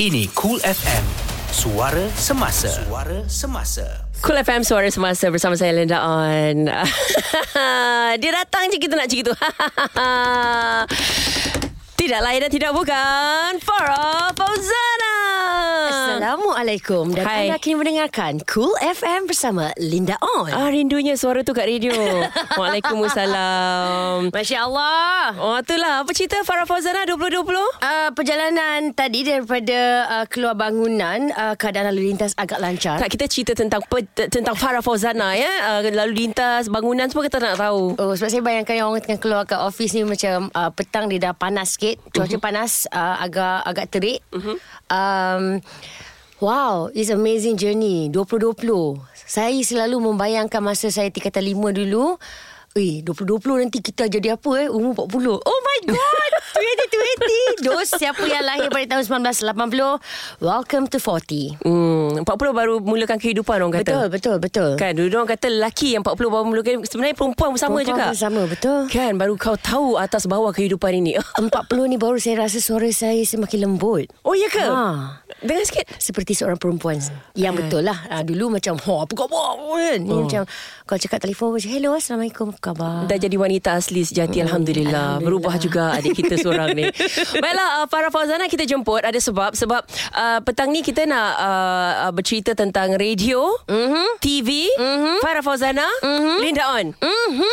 Ini Cool FM. Suara semasa. Suara semasa. Cool FM Suara Semasa bersama saya Linda On. Dia datang je kita nak cik itu. tidak lain dan tidak bukan Farah Fauzana. Assalamualaikum dan Hai. anda kini mendengarkan Cool FM bersama Linda On. Ah rindunya suara tu kat radio. Waalaikumsalam. Masya Allah. Oh itulah apa cerita Farah Fauzana 2020? Uh, perjalanan tadi daripada uh, keluar bangunan uh, keadaan lalu lintas agak lancar. Tak kita cerita tentang pe, tentang Farah Fauzana ya. Uh, lalu lintas bangunan semua kita nak tahu. Oh, sebab saya bayangkan yang orang tengah keluar kat office ni macam uh, petang dia dah panas sikit. Cuaca uh-huh. panas uh, agak agak terik. Uh-huh. Um, wow, it's amazing journey 2020. Saya selalu membayangkan masa saya tingkatan 5 dulu. Eh, 2020 nanti kita jadi apa eh? Umur 40. Oh my god! 2020. Dos, siapa yang lahir pada tahun 1980, welcome to 40. Hmm, 40 baru mulakan kehidupan orang kata. Betul, betul, betul. Kan dulu orang kata lelaki yang 40 baru mulakan sebenarnya perempuan pun sama Perempuan juga. pun sama, betul. Kan baru kau tahu atas bawah kehidupan ini. 40 ni baru saya rasa suara saya semakin lembut. oh ya ke? Ha. Dengar sikit. Seperti seorang perempuan Yang betul lah ha, Dulu macam ha, Apa khabar kan Ni Oh. macam Kalau cakap telefon macam Hello Assalamualaikum Apa khabar Dah jadi wanita asli sejati Alhamdulillah. Alhamdulillah. Berubah juga adik kita seorang ni. Baiklah uh, Farah Fauzana kita jemput. Ada sebab. Sebab uh, petang ni kita nak uh, uh, Bercerita tentang radio Mhm. TV Farah Fauzana Linda On.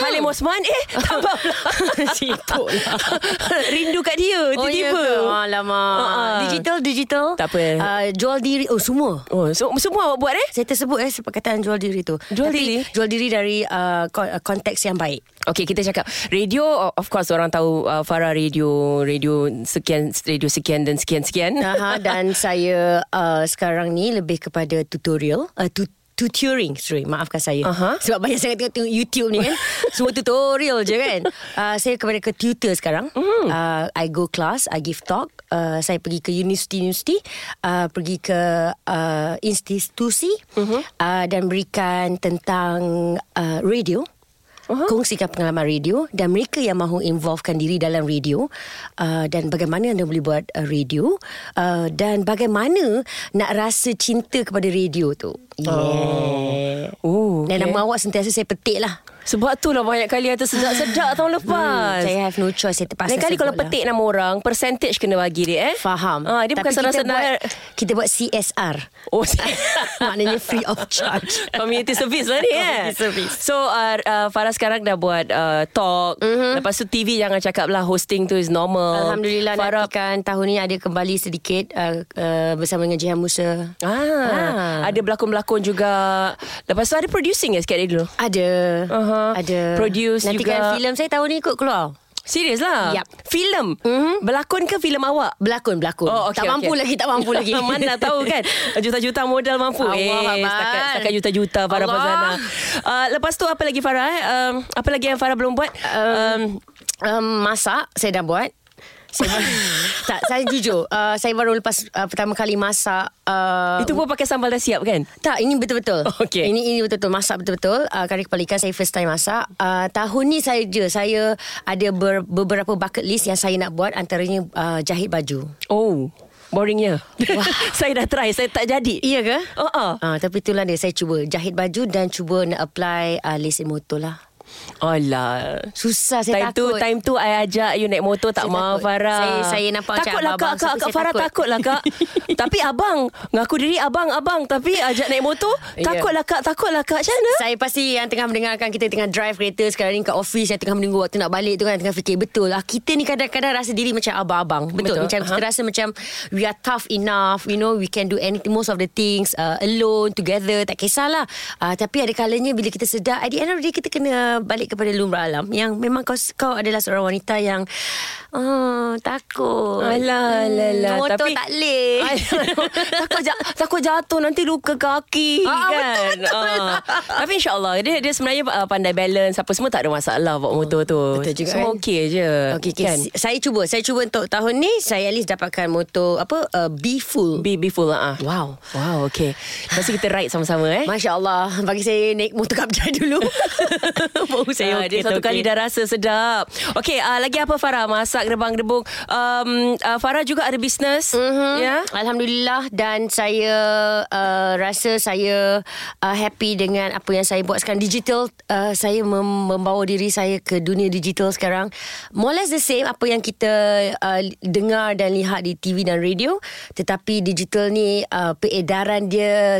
Halim Osman Eh tambah lah Rindu kat dia Oh ya Tiba-tiba. Ke Alamak. Ha, ha. Digital Digital. Tak apa. uh, Jual diri. Oh semua? Oh, so, semua awak buat eh? saya tersebut eh perkataan jual diri tu. Jual Tapi, diri? Jual diri dari uh, uh, konteks yang baik. Okay, kita cakap. Radio of course orang tahu uh, Farah radio radio sekian radio sekian dan sekian sekian. Aha, dan saya uh, sekarang ni lebih kepada tutorial. Uh, tu- tutoring sorry maafkan saya Aha. sebab banyak sangat tengok, tengok YouTube ni kan semua tutorial je kan uh, saya kepada ke tutor sekarang mm. uh, I go class I give talk uh, saya pergi ke universiti-universiti uh, pergi ke uh, institusi mm-hmm. uh, dan berikan tentang uh, radio Uh-huh. Kongsikan pengalaman radio dan mereka yang mahu involvekan diri dalam radio uh, dan bagaimana anda boleh buat uh, radio uh, dan bagaimana nak rasa cinta kepada radio tu. Yeah. Oh, Dan okay. nama awak sentiasa saya petik lah. Sebab tu lah banyak kali ada sedap-sedap tahun lepas. Hmm, saya have no choice. Saya terpaksa Lain kali kalau lah. petik nama orang, percentage kena bagi dia eh. Faham. Ah, dia bukan Tapi senang-senang. buat, kita buat CSR. Oh, Maknanya free of charge. Community service lah ni eh service. So uh, uh, Farah sekarang dah buat uh, Talk mm-hmm. Lepas tu TV jangan cakap lah Hosting tu is normal Alhamdulillah Farah nantikan tahun ni ada kembali sedikit uh, uh, bersama dengan Jihan Musa. ah, Ah. Ada berlakon-berlakon juga Lepas tu ada producing ya sikit dulu Ada. Aha. Ada. Produce Nantikan juga. filem saya tahun ni ikut keluar. Serius lah Yup. Filem Mhm. Berlakon ke filem awak? Berlakon, berlakon. Oh, okay, tak mampu okay. lagi, tak mampu lagi. Mana tahu kan Juta-juta modal mampu Allah, Eh Abang. setakat, setakat juta-juta Farah Allah. Fazana uh, Lepas tu apa lagi Farah eh? um, Apa lagi yang Farah belum buat um, um, masak, saya dah buat. Saya tak, saya jujur. Uh, saya baru lepas uh, pertama kali masak. Uh, Itu pun pakai sambal dah siap kan Tak, ini betul-betul. Okey. Ini ini betul-betul masak betul-betul. Uh, kari kepala ikan saya first time masak. Uh, tahun ni saya je saya ada ber, beberapa bucket list yang saya nak buat antaranya uh, jahit baju. Oh Boringnya Saya dah try Saya tak jadi Iya ke? Oh, oh. Uh, tapi itulah dia saya cuba jahit baju dan cuba nak apply uh, lesen motor lah. Alah Susah saya time tu takut. time tu I ajak you naik motor tak Saya takut. Farah. Saya- saya nampak macam Takutlah kak abang-abang, kak, kak Farah takut. takutlah kak. tapi abang ngaku diri abang abang tapi ajak naik motor Ya. takutlah kak takutlah kak macam mana? Saya pasti yang tengah mendengarkan kita tengah drive kereta sekarang ni kat office yang tengah menunggu waktu nak balik tu kan tengah fikir betul lah kita ni kadang-kadang rasa diri macam abang-abang betul, Betul, macam kita aha. rasa macam we are tough enough you know we can do anything most of the things uh, alone together tak kisahlah uh, tapi ada kalanya bila kita sedar at the end of the day kita kena balik kepada lumrah alam yang memang kau kau adalah seorang wanita yang oh, takut Alah, alah, alah. motor Tapi- tak leh takut ja, takut jatuh nanti luka kaki Ah, kan. Ah. Tapi insyaallah dia dia sebenarnya uh, pandai balance apa semua tak ada masalah bawa motor tu. Betul juga, Semua kan? okey je. Okay, okay. Kan? Saya cuba. Saya cuba untuk tahun ni saya at least dapatkan motor apa uh, B full. Be, be full lah. ah. Wow. Wow, okay. Lepas tu kita ride sama-sama eh. Masya Allah Bagi saya naik motor kapjai dulu Bau saya Ah, okey Dia satu tu, kali dah rasa sedap. Okey uh, Lagi apa Farah? Masak rebang-rebung um, uh, Farah juga ada bisnes Mhm. Ya? Alhamdulillah. Dan saya uh, rasa saya uh, happy dengan apa yang saya buat sekarang. Digital uh, saya mem- membawa diri saya ke dunia digital sekarang. More or less the same apa yang kita uh, dengar dan lihat di TV dan radio. Tetapi digital ni uh, peredaran dia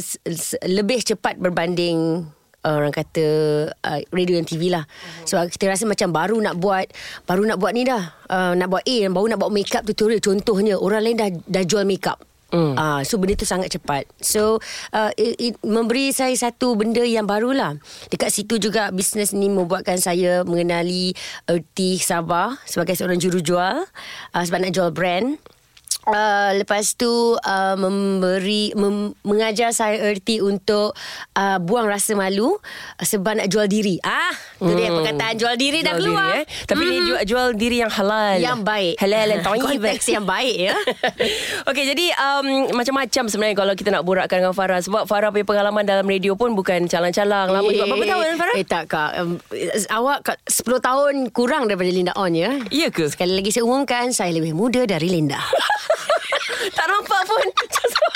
lebih cepat berbanding orang kata uh, radio dan TV lah. Sebab kita rasa macam baru nak buat baru nak buat ni dah. Uh, nak buat A baru nak buat makeup tutorial contohnya orang lain dah dah jual makeup. Mm. Uh, so benda tu sangat cepat So uh, it, it memberi saya satu benda yang barulah Dekat situ juga bisnes ni membuatkan saya mengenali Erti Sabah Sebagai seorang jurujual uh, Sebab nak jual brand Uh, lepas tu uh, memberi mem, mengajar saya erti untuk uh, buang rasa malu uh, sebab nak jual diri. Ah, tu dia perkataan jual diri dah Jual keluar. diri, eh? Tapi mm. dia jual, jual diri yang halal Yang baik. Halal tayyib Konteks yang baik ya. Okey jadi um, Macam-macam sebenarnya Kalau kita nak borakkan dengan Farah Sebab Farah punya pengalaman Dalam radio pun Bukan calang-calang Lama juga Berapa tahun Farah? Eh tak kak um, Awak kak 10 tahun kurang daripada Linda On ya Ya ke? Sekali lagi saya umumkan Saya lebih muda dari Linda tak nampak pun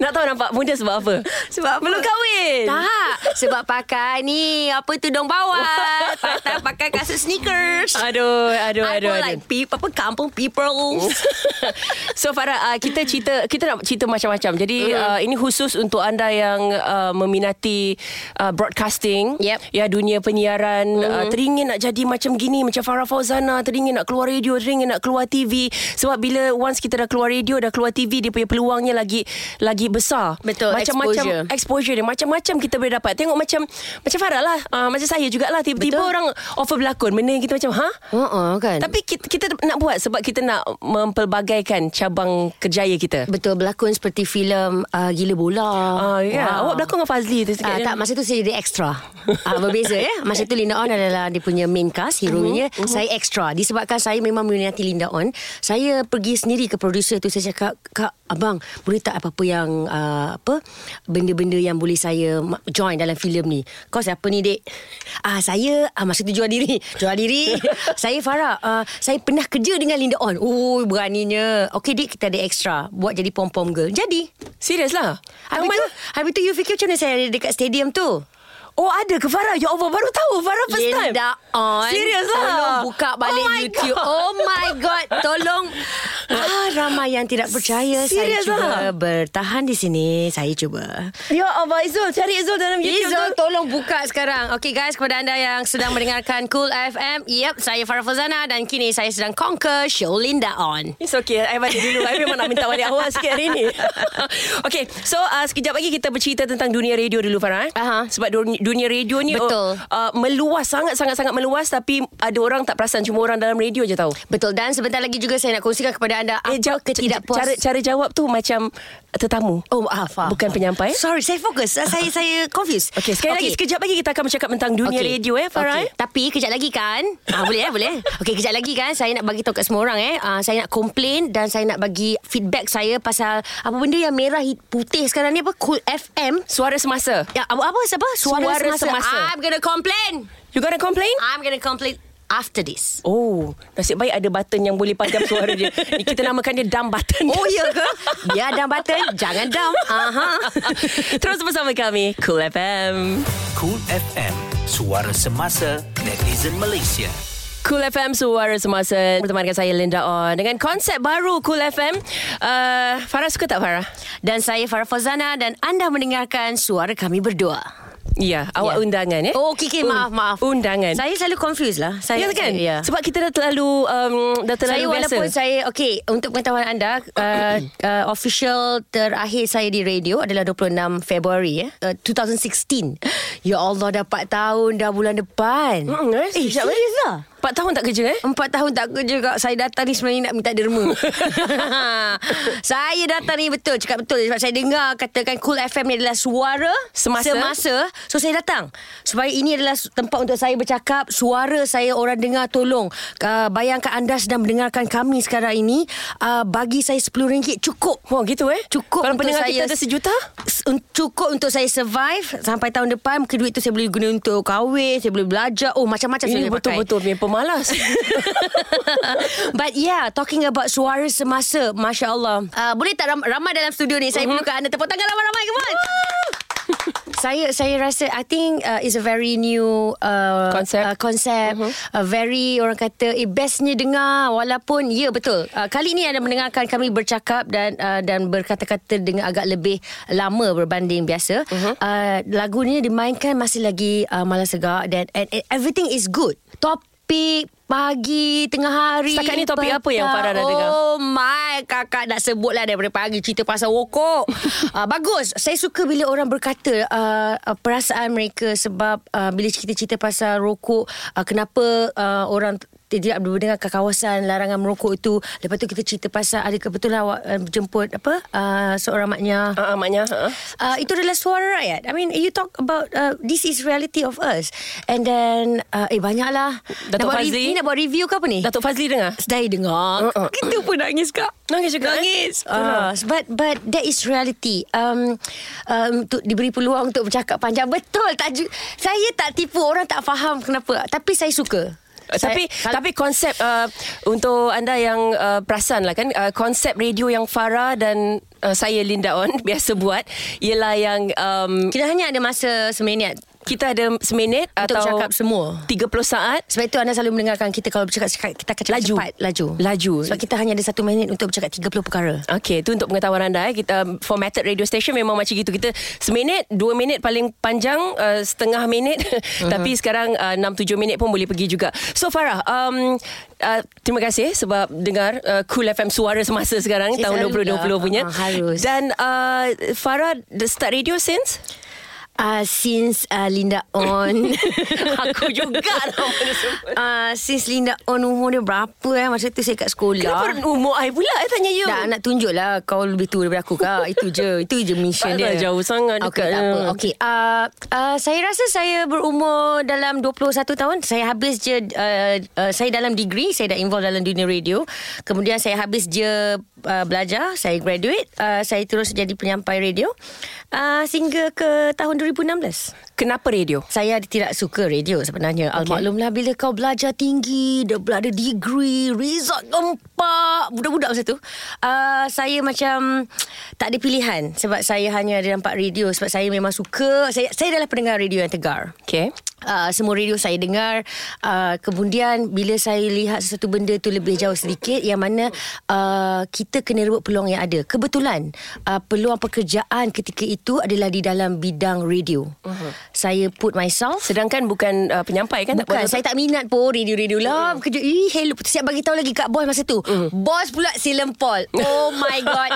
Nak tahu nampak muda sebab apa? Sebab apa? Belum kahwin Tak Sebab pakai ni Apa tudung bawah Pakai, pakai kasut sneakers Aduh Aduh I aduh, aduh. like people, Apa kampung people so Farah uh, kita cerita kita nak cerita macam-macam. Jadi mm. uh, ini khusus untuk anda yang uh, meminati uh, broadcasting, Yep. ya dunia penyiaran, mm. uh, teringin nak jadi macam gini macam Farah Fauzana, teringin nak keluar radio, teringin nak keluar TV. Sebab bila once kita dah keluar radio, dah keluar TV, dia punya peluangnya lagi lagi besar. Betul, Macam-macam exposure. exposure dia macam-macam kita boleh dapat. Tengok macam macam Farah lah, uh, macam saya jugalah tiba-tiba Betul. orang offer berlakon, benda yang kita macam ha? uh-uh, kan Tapi kita, kita nak buat sebab kita nak mempelbagaikan cabang kerjaya kita. Betul berlakon seperti filem uh, Gila Bola Ah, ya. Awak berlakon dengan Fazli tu sikit. Je. tak masa tu saya jadi extra. Ah berbeza ya. Masa tu Linda On adalah dia punya main cast hero-nya. Uh-huh. Saya extra. Disebabkan saya memang meminati Linda On, saya pergi sendiri ke producer tu saya cakap, "Kak, abang, boleh tak apa-apa yang uh, apa benda-benda yang boleh saya join dalam filem ni?" Kau siapa ni, Dek? Ah saya ah, masa tu jual diri. Jual diri. saya Farah. Uh, saya pernah kerja dengan Linda On. Oh, beraninya. Okey, Dek, kita ada extra. Buat jadi pom-pom girl. Jadi. Serius lah. Habis tu, habis tu you fikir macam mana saya ada dekat stadium tu? Oh ada ke Farah? Ya Allah baru tahu Farah first time. Linda on Serius lah. Tolong buka balik Oh YouTube God. Oh my god Tolong ah, Ramai yang tidak percaya. Serius Saya cuba lah. bertahan di sini. Saya cuba. Ya Allah Izul cari Izul dalam YouTube Izul tolong buka sekarang. Okay guys Kepada anda yang sedang mendengarkan Cool FM Yep Saya Farah Fazana Dan kini saya sedang conquer Show Linda on. It's okay I balik dulu. I memang nak minta balik awal sikit hari ni. Okay So uh, sekejap lagi kita bercerita Tentang dunia radio dulu Farah eh? Aha. Sebab dunia, dunia radio ni Betul. uh, Meluas Sangat-sangat-sangat meluas Tapi ada orang tak perasan Cuma orang dalam radio je tahu. Betul. Dan sebentar lagi juga Saya nak kongsikan kepada anda Eh, Apa jawab, ketidakpuas cara, cara jawab tu macam tetamu. Oh maaf, maaf. Bukan penyampai. Sorry saya fokus Saya saya confused Okey, sekali okay. lagi sekejap lagi kita akan bercakap tentang dunia Okey. radio eh Farah. Okey. eh. Tapi kejap lagi kan ah, Boleh eh boleh Okey kejap lagi kan Saya nak bagi tahu kat semua orang eh ah, Saya nak complain Dan saya nak bagi feedback saya Pasal Apa benda yang merah hit- putih sekarang ni Apa Cool FM Suara semasa. Ya, apa, apa siapa? Suara, Suara semasa. semasa. I'm gonna complain. You gonna complain? I'm gonna complain after this. Oh, nasib baik ada button yang boleh padam suara dia. Ni kita namakan dia dumb button. Oh ya ke? Biar down button, jangan down. Aha. Terus bersama kami Cool FM. Cool FM, suara semasa netizen Malaysia. Cool FM Suara Semasa Bersama dengan saya Linda On Dengan konsep baru Cool FM uh, Farah suka tak Farah? Dan saya Farah Fazana dan anda mendengarkan suara kami berdua. Ya, awak Ya. undangan eh? Oh, okey, okey. Maaf, maaf. Undangan. Saya selalu confused lah. Saya, Ya kan? Ya. Sebab kita dah terlalu um, dah terlalu saya biasa. walaupun saya okey untuk pengetahuan anda uh, uh, official terakhir saya di radio adalah 26 Februari ya uh, 2016 ya Allah dah 4 tahun dah bulan depan Hmm, eh, eh eh. serius lah Empat tahun tak kerja eh? Empat tahun tak kerja kak Saya datang ni sebenarnya nak minta derma Saya datang ni betul Cakap betul Sebab saya dengar Katakan Cool FM ni adalah suara Semasa. Semasa So saya datang Supaya ini adalah tempat untuk saya bercakap Suara saya orang dengar tolong uh, Bayangkan anda sedang mendengarkan kami sekarang ini uh, Bagi saya RM10 cukup Oh gitu eh? Cukup Kalau pendengar saya kita ada sejuta? Cukup untuk saya survive sampai tahun depan. Mungkin duit tu saya boleh guna untuk kahwin, saya boleh belajar. Oh, macam-macam saya Ini boleh pakai. betul-betul pemalas. But yeah, talking about suara semasa, Masya Allah. Uh, boleh tak ram- ramai dalam studio ni? Saya perlukan anda tepuk tangan ramai-ramai. Come on. saya saya rasa I think uh, is a very new uh, Concept. uh, concept uh-huh. uh, very orang kata eh bestnya dengar walaupun ya yeah, betul uh, kali ini anda mendengarkan kami bercakap dan uh, dan berkata-kata dengan agak lebih lama berbanding biasa uh-huh. uh, lagu ni dimainkan masih lagi uh, malas segak dan and, and everything is good topik pagi, tengah hari. Setakat ni topik apa yang Farah dah dengar? Oh my Kakak nak sebut lah Daripada pagi Cerita pasal rokok. Uh, Bagus. Saya suka bila orang berkata uh, uh, Perasaan mereka Sebab uh, Bila cerita-cerita pasal rokok uh, Kenapa uh, orang tidak mendengar ke kawasan larangan merokok itu lepas tu kita cerita pasal ada kebetulan awak uh, jemput apa uh, seorang maknya Ah, uh, maknya. Uh. uh, itu adalah suara rakyat. I mean, you talk about uh, this is reality of us. And then, uh, eh banyaklah. Datuk nak buat Fazli? re- Ni nak buat review ke apa ni? Datuk Fazli dengar? Saya dengar. Uh-uh. Kita pun nangis kak. Nangis juga, eh? Nangis. Itulah. Uh, but but that is reality. Um, um, untuk diberi peluang untuk bercakap panjang betul tajuk. Saya tak tipu orang tak faham kenapa. Tapi saya suka. Uh, Tapi Saya- tapi konsep uh, untuk anda yang uh, perasan lah kan uh, konsep radio yang Farah dan uh, saya Linda On biasa buat ialah yang um, kita hanya ada masa seminit kita ada seminit untuk atau cakap semua. 30 saat Sebab itu anda selalu mendengarkan kita kalau bercakap kita akan cakap Laju. cepat, laju. Laju. Sebab kita hanya ada satu minit untuk bercakap 30 perkara. Okey, itu untuk pengetahuan anda eh. Kita um, formatted radio station memang macam gitu. Kita seminit, dua minit paling panjang, uh, setengah minit. Uh-huh. Tapi sekarang uh, enam tujuh minit pun boleh pergi juga. So Farah, um, uh, terima kasih sebab dengar uh, Cool FM suara semasa sekarang Saya tahun selalu 2020 lah. punya. Ah, harus. Dan uh, Farah the start radio since Uh, since uh, Linda on Aku juga sebut. uh, Since Linda on umur dia berapa eh? Masa tu saya kat sekolah. Kenapa umur I pula? I tanya you. Dah nak tunjuk lah Kau lebih tua daripada aku kak. Itu je. Itu je mission dia. jauh sangat Okey dekat tak apa. Okey uh, uh, Saya rasa saya berumur Dalam 21 tahun Saya habis je uh, uh, Saya dalam degree Saya dah involved dalam dunia radio. Kemudian saya habis je uh, Belajar Saya graduate uh, Saya terus jadi penyampai radio uh, Sehingga ke tahun 2016 Kenapa radio? saya tidak suka radio sebenarnya. Okay. Maklumlah bila kau belajar tinggi, dah ada degree, result gempak, budak-budak masa tu. Uh, saya macam tak ada pilihan sebab saya hanya ada nampak radio sebab saya memang suka. Saya saya adalah pendengar radio yang tegar. Okay Uh, semua radio saya dengar uh, Kemudian Bila saya lihat Sesuatu benda tu Lebih jauh sedikit Yang mana uh, Kita kena rebut peluang yang ada Kebetulan uh, Peluang pekerjaan Ketika itu Adalah di dalam bidang radio uh-huh. Saya put myself. Sedangkan bukan uh, penyampai kan? tak Bukan buat Saya tak minat pun Radio-radio. Lah Kerja. Ih hello. Siap bagi tahu lagi Kat bos masa tu. Bos pula si Lempol Oh my god.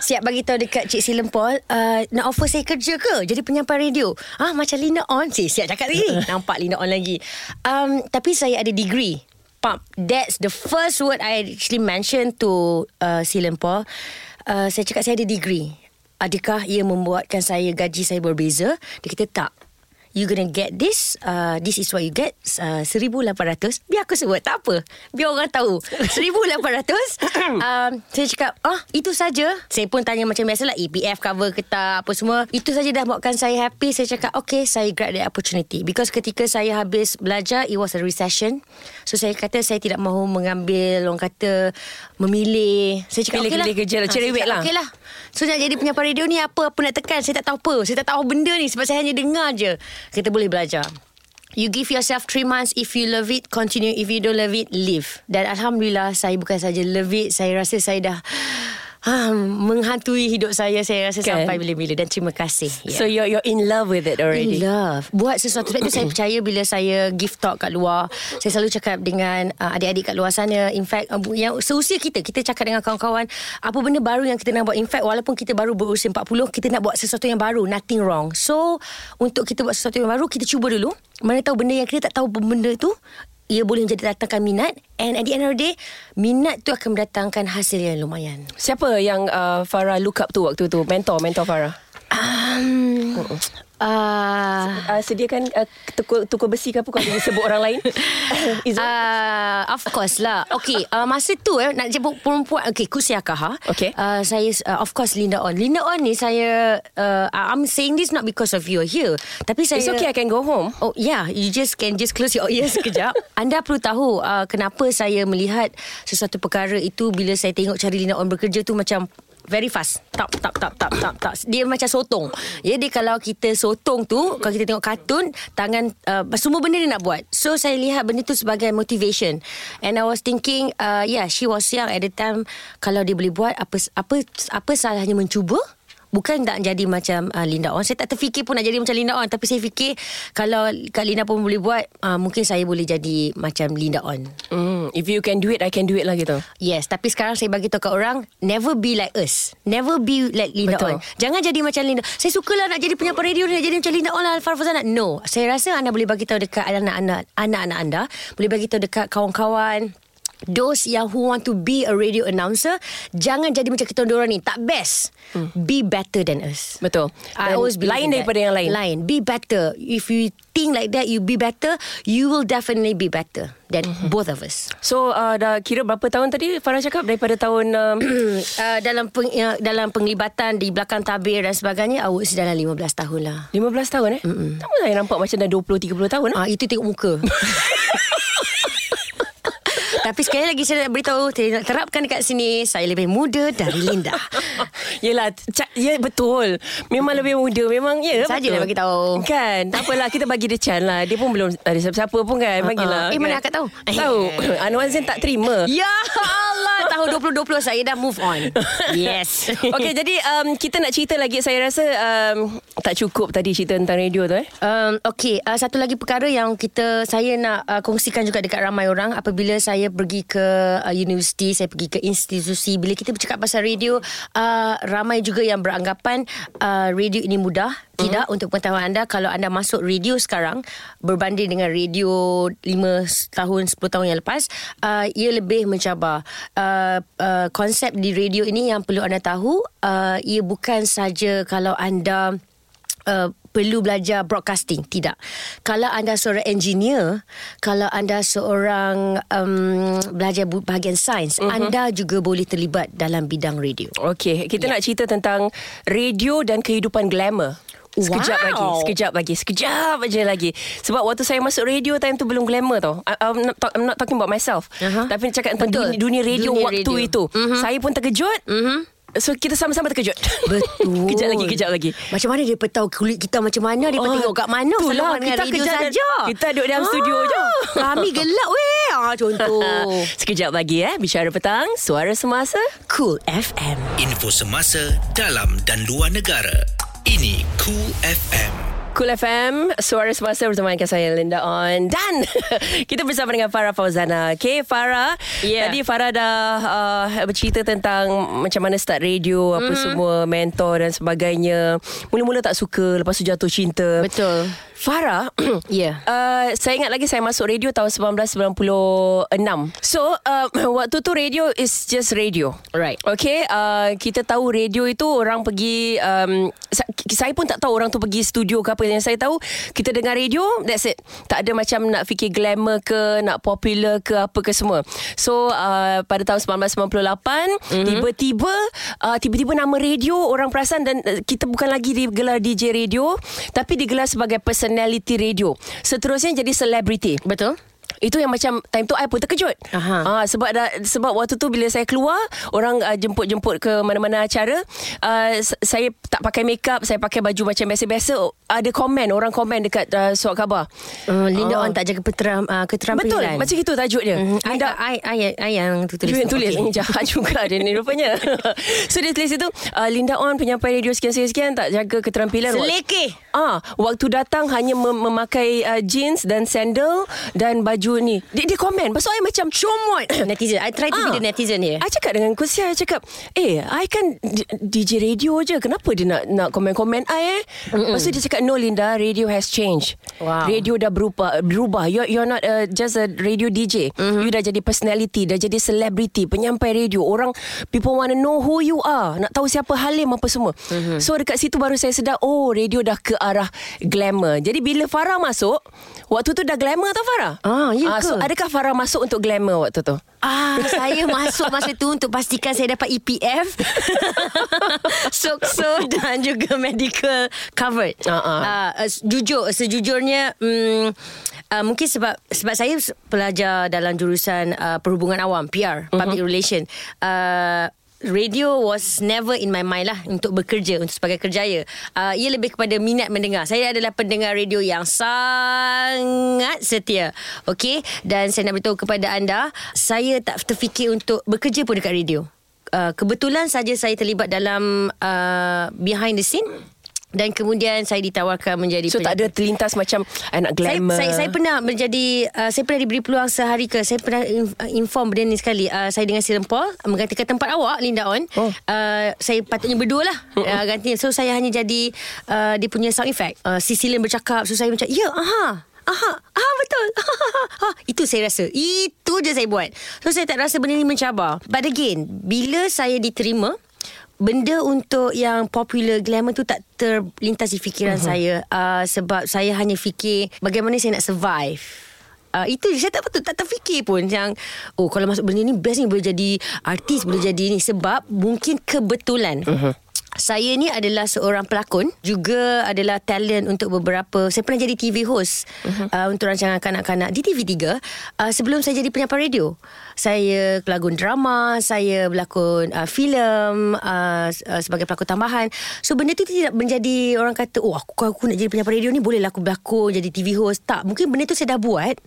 Siap bagi tahu Dekat Cik si Lempol uh, Nak offer saya kerja ke? Jadi penyampai radio. Ah Macam Lina On. Si siap cakap lagi. Nampak Lina On lagi. Um, Tapi saya ada degree. Pump. That's the first word I actually mentioned to uh, si Lempol uh, Saya cakap saya ada degree. Adakah ia membuatkan saya gaji saya berbeza? Dia kata tak you gonna get this uh, this is what you get uh, 1800 biar aku sebut tak apa. Biar orang tahu. 1800 um, saya cakap ah itu saja. Saya pun tanya macam biasalah EPF cover ke tak apa semua. Itu saja dah buatkan saya happy. Saya cakap okay saya grab the opportunity. Because ketika saya habis belajar it was a recession. So saya kata saya tidak mahu mengambil orang kata memilih. Saya cakap Pilih- okay lah. kerja lah, Ah, cerewet cakap, lah. okay lah So nak jadi penyampai radio ni apa Apa nak tekan? Saya tak tahu apa. Saya tak tahu benda ni Sebab saya hanya dengar je. Kita boleh belajar. You give yourself 3 months. If you love it Continue. If you don't love it Leave. Dan Alhamdulillah Saya bukan saja love it. Saya rasa saya dah ha, Menghantui hidup saya Saya rasa Kan? sampai bila-bila. Dan terima kasih. Yeah. So you're you're in love with it already. In love. Buat sesuatu. Sebab tu saya percaya Bila saya give talk kat luar Saya selalu cakap dengan uh, Adik-adik kat luar sana. In fact uh, yang Seusia kita Kita cakap dengan kawan-kawan Apa benda baru yang kita nak buat? In fact walaupun kita baru berusia 40 Kita nak buat sesuatu yang baru. Nothing wrong. So Untuk kita buat sesuatu yang baru Kita cuba dulu. Mana tahu benda yang kita tak tahu Benda tu ia boleh menjadi datangkan minat And at the end of the day Minat tu akan mendatangkan hasil yang lumayan Siapa yang uh, Farah look up tu waktu tu? Mentor, mentor Farah. Um, Uh, uh, sediakan uh, tukul, tukul besi ke apa kalau dia sebut orang lain? Uh, of course lah. Okay uh, Masa tu eh Nak jemput perempuan Okay Kusiaka ha Okay. uh, Saya uh, Of course Linda On. Linda On ni saya uh, I'm saying this not because of you are here Tapi saya It's okay I can go home. Oh yeah, you just can just close your ears sekejap. Anda perlu tahu uh, kenapa saya melihat sesuatu perkara itu bila saya tengok cari Lina On bekerja tu macam very fast. Tap tap tap tap tap tap. Dia macam sotong. Jadi kalau kita sotong tu, kalau kita tengok kartun, tangan uh, semua benda dia nak buat. So saya lihat benda tu sebagai motivation. And I was thinking, uh, yeah, she was young at the time. Kalau dia boleh buat apa apa apa salahnya mencuba? Bukan nak jadi macam uh, Linda On Saya tak terfikir pun nak jadi macam Linda On Tapi saya fikir Kalau Kak Linda pun boleh buat uh, Mungkin saya boleh jadi macam Linda On mm, If you can do it I can do it lah gitu. Yes Tapi sekarang saya bagi tahu kat orang Never be like us. Never be like Linda Betul. On Jangan jadi macam Linda. Saya sukalah nak jadi penyampai radio Nak jadi macam Linda On lah Farah Fazana No Saya rasa anda boleh bagi tahu dekat anak-anak Anak-anak anda. Boleh bagi tahu dekat kawan-kawan Those yang who want to be a radio announcer Jangan jadi macam kita orang ni Tak best hmm. Be better than us Betul I always believe Lain in daripada that. yang lain Lain Be better If you think like that You be better You will definitely be better Than Mhm. both of us So uh, dah kira berapa tahun tadi Farah cakap Daripada tahun um, uh, dalam peng, uh, dalam penglibatan di belakang tabir dan sebagainya I would say dalam 15 tahun lah. 15 tahun eh Tak saya nampak macam dah 20-30 tahun eh? Ah itu tengok muka. Tapi sekali lagi saya nak beritahu Saya nak terapkan dekat sini Saya lebih muda dari Linda Yelah ca- Ya betul Memang lebih muda Memang ya Saja betul. nak bagi tahu. Kan Tak apalah Kita bagi dia chance lah Dia pun belum ada siapa-siapa pun kan Bagilah Eh, mana kan? akak tahu? Tahu Anwar Zain tak terima Ya Tahun 2020 saya dah move on Yes Okey jadi um, Kita nak cerita lagi Saya rasa um, Tak cukup tadi Cerita tentang radio tu eh Um, okay, uh, satu lagi perkara yang kita saya nak uh, kongsikan juga dekat ramai orang apabila saya pergi ke uh, universiti, saya pergi ke institusi. Bila kita bercakap pasal radio, uh, ramai juga yang beranggapan uh, radio ini mudah. Tidak, untuk pengetahuan anda, kalau anda masuk radio sekarang berbanding dengan radio 5 tahun, 10 tahun yang lepas, uh, ia lebih mencabar. Uh, uh, konsep di radio ini yang perlu anda tahu, uh, ia bukan saja kalau anda uh, perlu belajar broadcasting. Tidak. Kalau anda seorang engineer kalau anda seorang um, belajar bahagian sains uh-huh. anda juga boleh terlibat dalam bidang radio. Okey Kita nak cerita tentang Radio dan kehidupan glamour Sekejap Wow. lagi Sekejap lagi Sekejap aja lagi Sebab waktu saya masuk radio Time tu belum glamour tau I, I'm, not talk, I'm not talking about myself Aha. Tapi cakap tentang Betul. dunia, dunia radio Dunia waktu radio. itu Mhm. Saya pun terkejut Mhm. So kita sama-sama terkejut Betul Kejap lagi Kejap lagi Macam mana dia tahu kulit kita macam mana Dia Oh, tengok kat mana itulah, kita dan- saja kita duduk dalam studio je. Kami gelap weh ah, Contoh Sekejap lagi eh Bicara petang Suara semasa Cool FM Info semasa dalam dan luar negara. Ini Cool FM. Cool FM Suara semasa bersama dengan saya Linda On Dan Kita bersama dengan Farah Fauzana Okay Farah Yeah. Tadi Farah dah uh, Bercerita tentang Macam mana start radio Apa Mhm. semua Mentor dan sebagainya Mula-mula tak suka Lepas tu jatuh cinta Betul Farah Ya. uh, Saya ingat lagi Saya masuk radio tahun 1996 So uh, Waktu tu radio Is just radio Right. Okay uh, Kita tahu radio itu Orang pergi um, sa- Saya pun tak tahu Orang tu pergi studio ke apa Yang saya tahu Kita dengar radio That's it Tak ada macam Nak fikir glamour ke Nak popular ke Apa ke semua So uh, Pada tahun 1998 mm-hmm. Tiba-tiba uh, Tiba-tiba nama radio Orang perasan Dan uh, kita bukan lagi Digelar DJ radio Tapi digelar sebagai Personality radio. Seterusnya jadi selebriti. Betul itu yang macam time tu I pun terkejut. Aha. Ah sebab dah, sebab waktu tu bila saya keluar orang uh, jemput-jemput ke mana-mana acara uh, saya tak pakai makeup, saya pakai baju macam biasa-biasa ada komen orang komen dekat uh, surat khabar. uh, Linda Ah. On tak jaga peteram, uh, keterampilan Betul, macam itu tajuk dia. Mhm. I, Linda I, I, I, I yang tu tulis Tulis, tu. tulis. Okay. Jahat juga dia ni rupanya. so dia tulis itu uh, Linda On penyampai radio sekian-sekian tak jaga keterampilan. Selekeh. Ah, waktu datang hanya mem- memakai uh, jeans dan sandal dan baju baju ni. Dia, dia komen. Tu I macam Comot. Netizen. I try to be Ah. the netizen here I cakap dengan Kusia I cakap Eh I kan DJ radio je. Kenapa dia nak Nak komen-komen I eh? Mm-mm. Lepas tu dia cakap No Linda Radio has changed. Wow. Radio dah berubah Berubah. You're, you're not uh, just a radio DJ mm-hmm. You dah jadi personality Dah jadi celebrity Penyampai radio. Orang People want to know who you are. Nak tahu siapa Halim apa semua. Mm-hmm. So dekat situ baru saya sedar Oh radio dah ke arah Glamour. Jadi bila Farah masuk Waktu tu dah glamour tau Farah? Ah, ya So ke? adakah Farah masuk untuk glamour waktu tu Ah, saya masuk masa tu untuk pastikan saya dapat EPF, sokso dan juga medical covered. Ah, ah. Uh, uh, jujur, sejujurnya, um, uh, mungkin sebab sebab saya pelajar dalam jurusan uh, perhubungan awam, PR, public Mhm. relation. Uh, Radio was never in my mind lah untuk bekerja untuk sebagai kerjaya. Uh, ia lebih kepada minat mendengar. Saya adalah pendengar radio yang sangat setia. Okey dan saya nak beritahu kepada anda, saya tak terfikir untuk bekerja pun dekat radio. Uh, kebetulan saja saya terlibat dalam uh, behind the scene dan kemudian saya ditawarkan menjadi So tak ada terlintas macam I nak saya, glamour saya, saya pernah menjadi uh, Saya pernah diberi peluang sehari ke Saya pernah uh, inform benda ni sekali uh, Saya dengan si Paul Menggantikan tempat awak Linda On Oh. uh, Saya patutnya berdua lah uh, ganti. So saya hanya jadi uh, Dia punya sound effect uh, Si Silen bercakap So saya macam Ya aha Aha, aha betul. ha, itu saya rasa. Itu je saya buat. So saya tak rasa benda ni mencabar. But again, bila saya diterima, benda untuk yang popular glamour tu tak terlintas di fikiran uh-huh. saya uh, sebab saya hanya fikir bagaimana saya nak survive. Uh, itu je saya tak betul tak terfikir pun yang oh kalau masuk benda ni best ni boleh jadi artis boleh jadi ni sebab mungkin kebetulan uh-huh. Saya ni adalah seorang pelakon Juga adalah talent untuk beberapa Saya pernah jadi TV host uh-huh. uh, Untuk rancangan kanak-kanak Di TV3 uh, Sebelum saya jadi penyampai radio. Saya pelakon drama Saya berlakon uh, filem uh, uh, Sebagai pelakon tambahan. So benda tu tidak menjadi Orang kata Oh aku, aku nak jadi penyampai radio ni Bolehlah aku berlakon Jadi TV host. Tak mungkin benda tu saya dah buat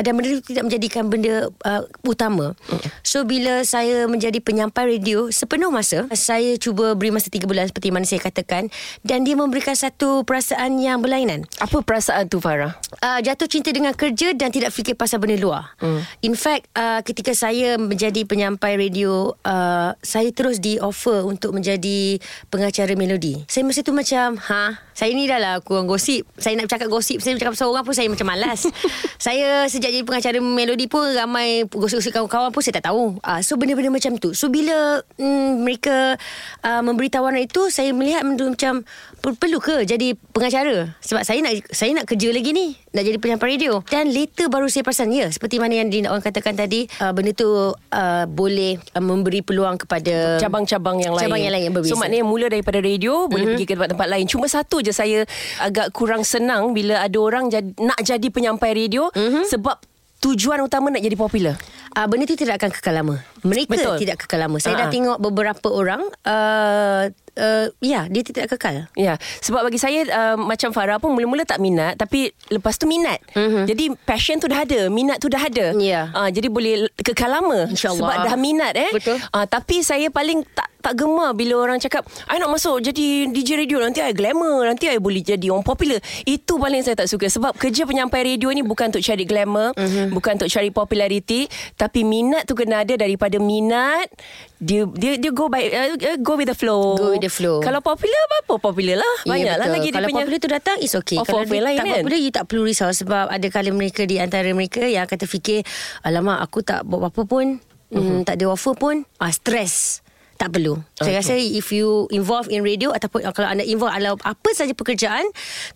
Dan benda tu tidak menjadikan benda uh, Utama. So bila saya menjadi penyampai radio Sepenuh masa Saya cuba beri masa 3 bulan Seperti mana saya katakan Dan dia memberikan satu perasaan yang berlainan Apa perasaan tu Farah? uh, jatuh cinta dengan kerja dan tidak fikir pasal benda luar. Mm. In fact, uh, ketika saya menjadi penyampai radio, uh, saya terus di offer untuk menjadi pengacara melodi. Saya masa tu macam, ha, saya ni dah lah kurang gosip. Saya nak bercakap gosip, saya bercakap pasal orang pun saya macam malas. saya sejak jadi pengacara melodi pun ramai gosip-gosip kawan-kawan pun saya tak tahu. Uh, so benda-benda macam tu. So bila mm, mereka uh, memberi tawaran itu, saya melihat macam perlu ke jadi pengacara? Sebab saya nak saya nak kerja lagi ni nak jadi penyampai radio dan later baru saya perasan ya seperti mana yang Dina orang katakan tadi uh, benda tu uh, boleh uh, memberi peluang kepada cabang-cabang yang lain. cabang yang lain yang berbeza. So maknanya mula daripada radio mm-hmm. boleh Mhm. pergi ke tempat-tempat lain. Cuma satu je saya agak kurang senang bila ada orang jadi, nak jadi penyampai radio Mhm. mm-hmm. sebab tujuan utama nak jadi popular. Uh, benda tu tidak akan kekal lama. Mereka Betul. tidak kekal lama. Saya Ah. dah tengok beberapa orang uh, uh, ya dia tidak kekal. Ya, sebab bagi saya uh, macam Farah pun mula-mula tak minat tapi lepas tu minat. Mm-hmm. Jadi passion tu dah ada, minat tu dah ada. Ya. Uh, jadi boleh kekal lama InsyaAllah. sebab dah minat eh. Betul. Uh, tapi saya paling tak tak gemar bila orang cakap I nak masuk jadi DJ radio nanti I glamour nanti I boleh jadi orang popular itu paling saya tak suka sebab kerja penyampai radio ni bukan untuk cari glamour mm-hmm. bukan untuk cari populariti tapi minat tu kena ada daripada minat dia dia dia go by uh, go with the flow Go with the flow. kalau popular apa popular lah banyak lah betul. lagi dia Kalau punya popular tu datang It's okay Kalau dia lain tak kan? popular You tak perlu risau Sebab ada kali mereka Di antara mereka Yang akan terfikir Alamak aku tak buat apa-apa pun uh-huh. mm, Tak ada offer pun ah, Stress tak perlu. Saya rasa if you involve in radio Ataupun kalau anda involve Dalam apa saja pekerjaan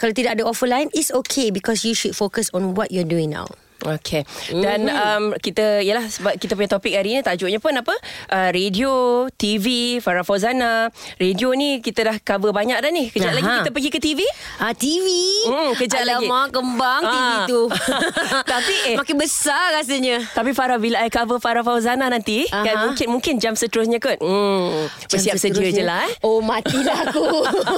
Kalau tidak ada offer lain It's okay Because you should focus On what you're doing now Okay Dan um, kita Yalah sebab kita punya topik hari ni Tajuknya pun apa uh, Radio TV Farah Fauzana Radio ni Kita dah cover banyak dah ni Kejap Aha. lagi kita pergi ke TV Ah TV. Hmm, kejap lagi. Alamak, kembang TV Ah. tu. Tapi, eh. makin besar rasanya. Tapi Farah Bila I cover Farah Fauzana nanti Aha. kan, Mungkin mungkin jam seterusnya kot hmm, Bersiap sedia je lah eh Oh, matilah aku.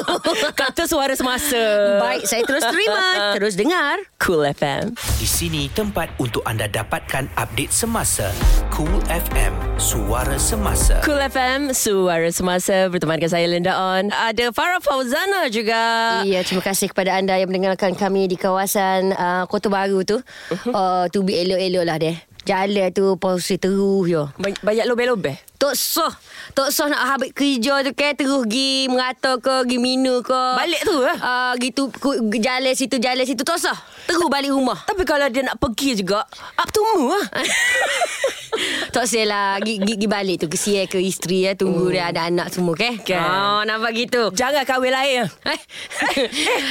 Kata suara semasa Baik, saya terus terima, terus dengar. Cool FM Di sini tempat tempat untuk anda dapatkan update semasa. Cool FM, suara semasa. Cool FM, suara semasa bertemankan saya Linda On. Ada Farah Fauzana juga. Ya, terima kasih kepada anda yang mendengarkan kami di kawasan uh, Kota Baru tu. Mhm. Uh, tu bi elok-elok lah deh. Jalan tu polisi terus yo. Ba- Banyak lobeh-lobeh. Tok soh. Tok soh nak habis kerja tu kan terus gi merata ke, gi minu ke. Balik tu lah. Uh, gitu jalan situ jalan situ tok soh. Terus balik rumah. Tapi kalau dia nak pergi juga, up to lah. tak saya lah balik tu ke siai ke isteri ya tunggu dia ada anak semua ke Kan. oh nampak gitu Jangan kahwin lain. eh Eh,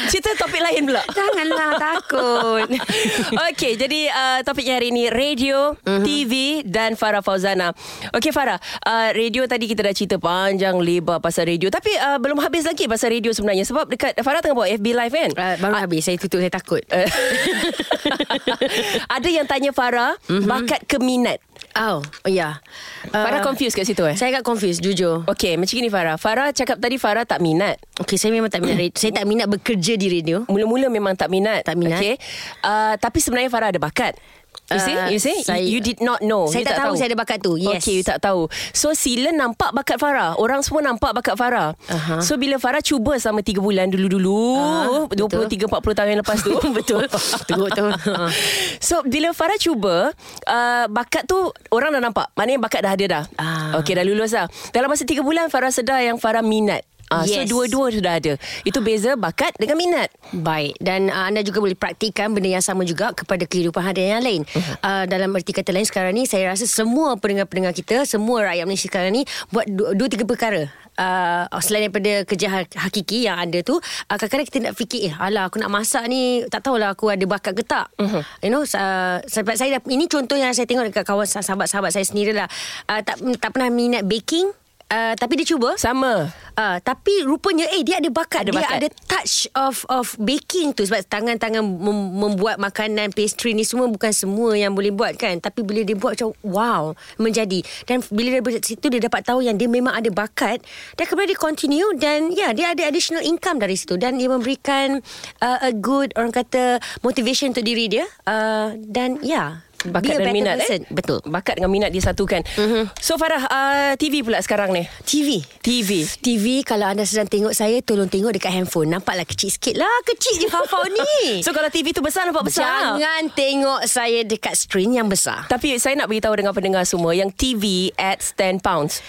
cerita topik lain pula. janganlah takut Okey, jadi uh, topiknya hari ini radio, uh-huh. TV dan Farah Fauzana. Okey Farah, uh, radio tadi kita dah cerita panjang lebar pasal radio tapi uh, belum habis lagi pasal radio sebenarnya sebab dekat Farah tengah buat FB live kan? uh, baru habis saya tutup saya takut Eh. Ada yang tanya Farah uh-huh. bakat ke minat. oh oh ya Farah confused kat situ eh? saya agak confused jujur Okey, macam ni Farah. Farah cakap tadi Farah tak minat. Okey, saya memang tak minat radio. Saya tak minat bekerja di radio. Mula-mula memang tak minat. Tak minat. Okey. Uh, tapi sebenarnya Farah ada bakat. You see? Uh, you see? saya- you, you did not know. Saya you tak tahu saya ada bakat tu. Yes. Okay, you tak tahu. So, sila nampak bakat Farah. Orang semua nampak bakat Farah. Aha. So, bila Farah cuba selama 3 bulan dulu-dulu, Ah, betul. 23-40 tahun yang lepas tu. Betul. Teruk tu. so, bila Farah cuba, uh, bakat tu orang dah nampak. Maknanya bakat dah ada dah. Ah. Okay, dah lulus dah. Dalam masa 3 bulan, Farah sedar yang Farah minat. Uh, Yes. So, dua-dua sudah ada. Itu beza bakat dengan minat. Baik dan uh, anda juga boleh praktikan benda yang sama juga kepada kehidupan harian yang lain. Uh-huh. Uh, dalam erti kata lain sekarang ni saya rasa semua pendengar-pendengar kita, semua rakyat Malaysia sekarang ni buat dua, dua tiga perkara. Uh, selain daripada kerja ha- hakiki yang ada tu uh, kadang-kadang kita nak fikir eh alah aku nak masak ni tak tahulah aku ada bakat ke tak uh-huh. you know uh, sebab saya dah, ini contoh yang saya tengok dekat kawan sahabat-sahabat saya sendirilah uh, tak tak pernah minat baking uh, tapi dia cuba? Sama. Uh, tapi rupanya eh dia ada bakat. Ada dia bakat. ada touch of of baking tu sebab tangan-tangan mem- membuat makanan pastry ni semua bukan semua yang boleh buat kan. Tapi bila dia buat macam wow menjadi. Dan bila dari situ dia dapat tahu yang dia memang ada bakat. Dan kemudian dia continue dan ya yeah, dia ada additional income dari situ. Dan dia memberikan uh, a good orang kata motivation untuk diri dia. Uh, dan ya. yeah, Bakat a dan minat person. eh? betul. Bakat dengan minat disatukan. Uh-huh. So Farah uh, TV pula sekarang ni? TV TV TV kalau anda sedang tengok saya tolong tengok dekat handphone. Nampaklah kecil sikit lah. Kecil je Fafau ni. So kalau TV tu besar nampak besar Jangan tengok saya dekat skrin yang besar. Tapi saya nak beritahu dengan pendengar semua Yang TV at 10 pounds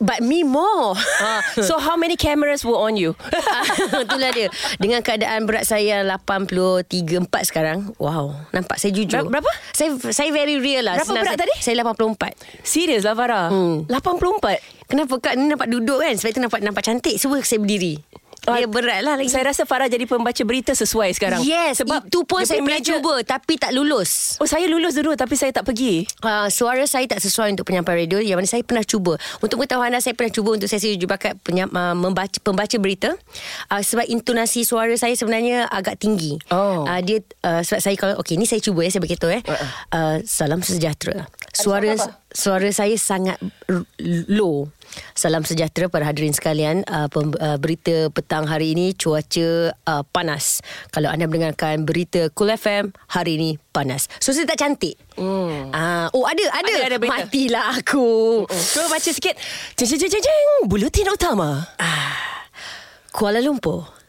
But me more. uh, So how many cameras were on you? Itulah dia. Dengan keadaan berat saya 83 4 sekarang. Wow, nampak saya jujur. Ber- berapa? Saya saya very real lah. Berapa Senang berat saya, tadi? Saya 84. Serius lah Farah Hmm. 84 Kenapa kak ni nampak duduk kan? Sebab itu nampak nampak cantik. Sebab saya berdiri. Dia berat lah lagi. Saya rasa Farah jadi pembaca berita sesuai sekarang Yes, Sebab itu pun saya pernah cuba tapi tak lulus. Oh saya lulus dulu Tapi saya tak pergi Uh, suara saya tak sesuai untuk penyampai radio yang mana saya pernah cuba. Untuk pengetahuan anda saya pernah cuba untuk sesi uji bakat penyam, uh, membaca pembaca berita. Uh, sebab intonasi suara saya sebenarnya agak tinggi. Oh. Uh, dia uh, sebab saya kalau okey ni saya cuba ya saya beritahu eh. Uh, salam sejahtera. Suara suara saya sangat low. Salam sejahtera para hadirin sekalian. Uh, pem, uh, berita petang hari ini cuaca uh, panas. Kalau anda mendengarkan berita Cool FM hari ini panas. So saya tak cantik. Hmm. Uh, oh ada ada. Ada, ada berita. Matilah aku. Cuba baca sikit ceng ceng ceng ceng Buletin utama Kuala Lumpur.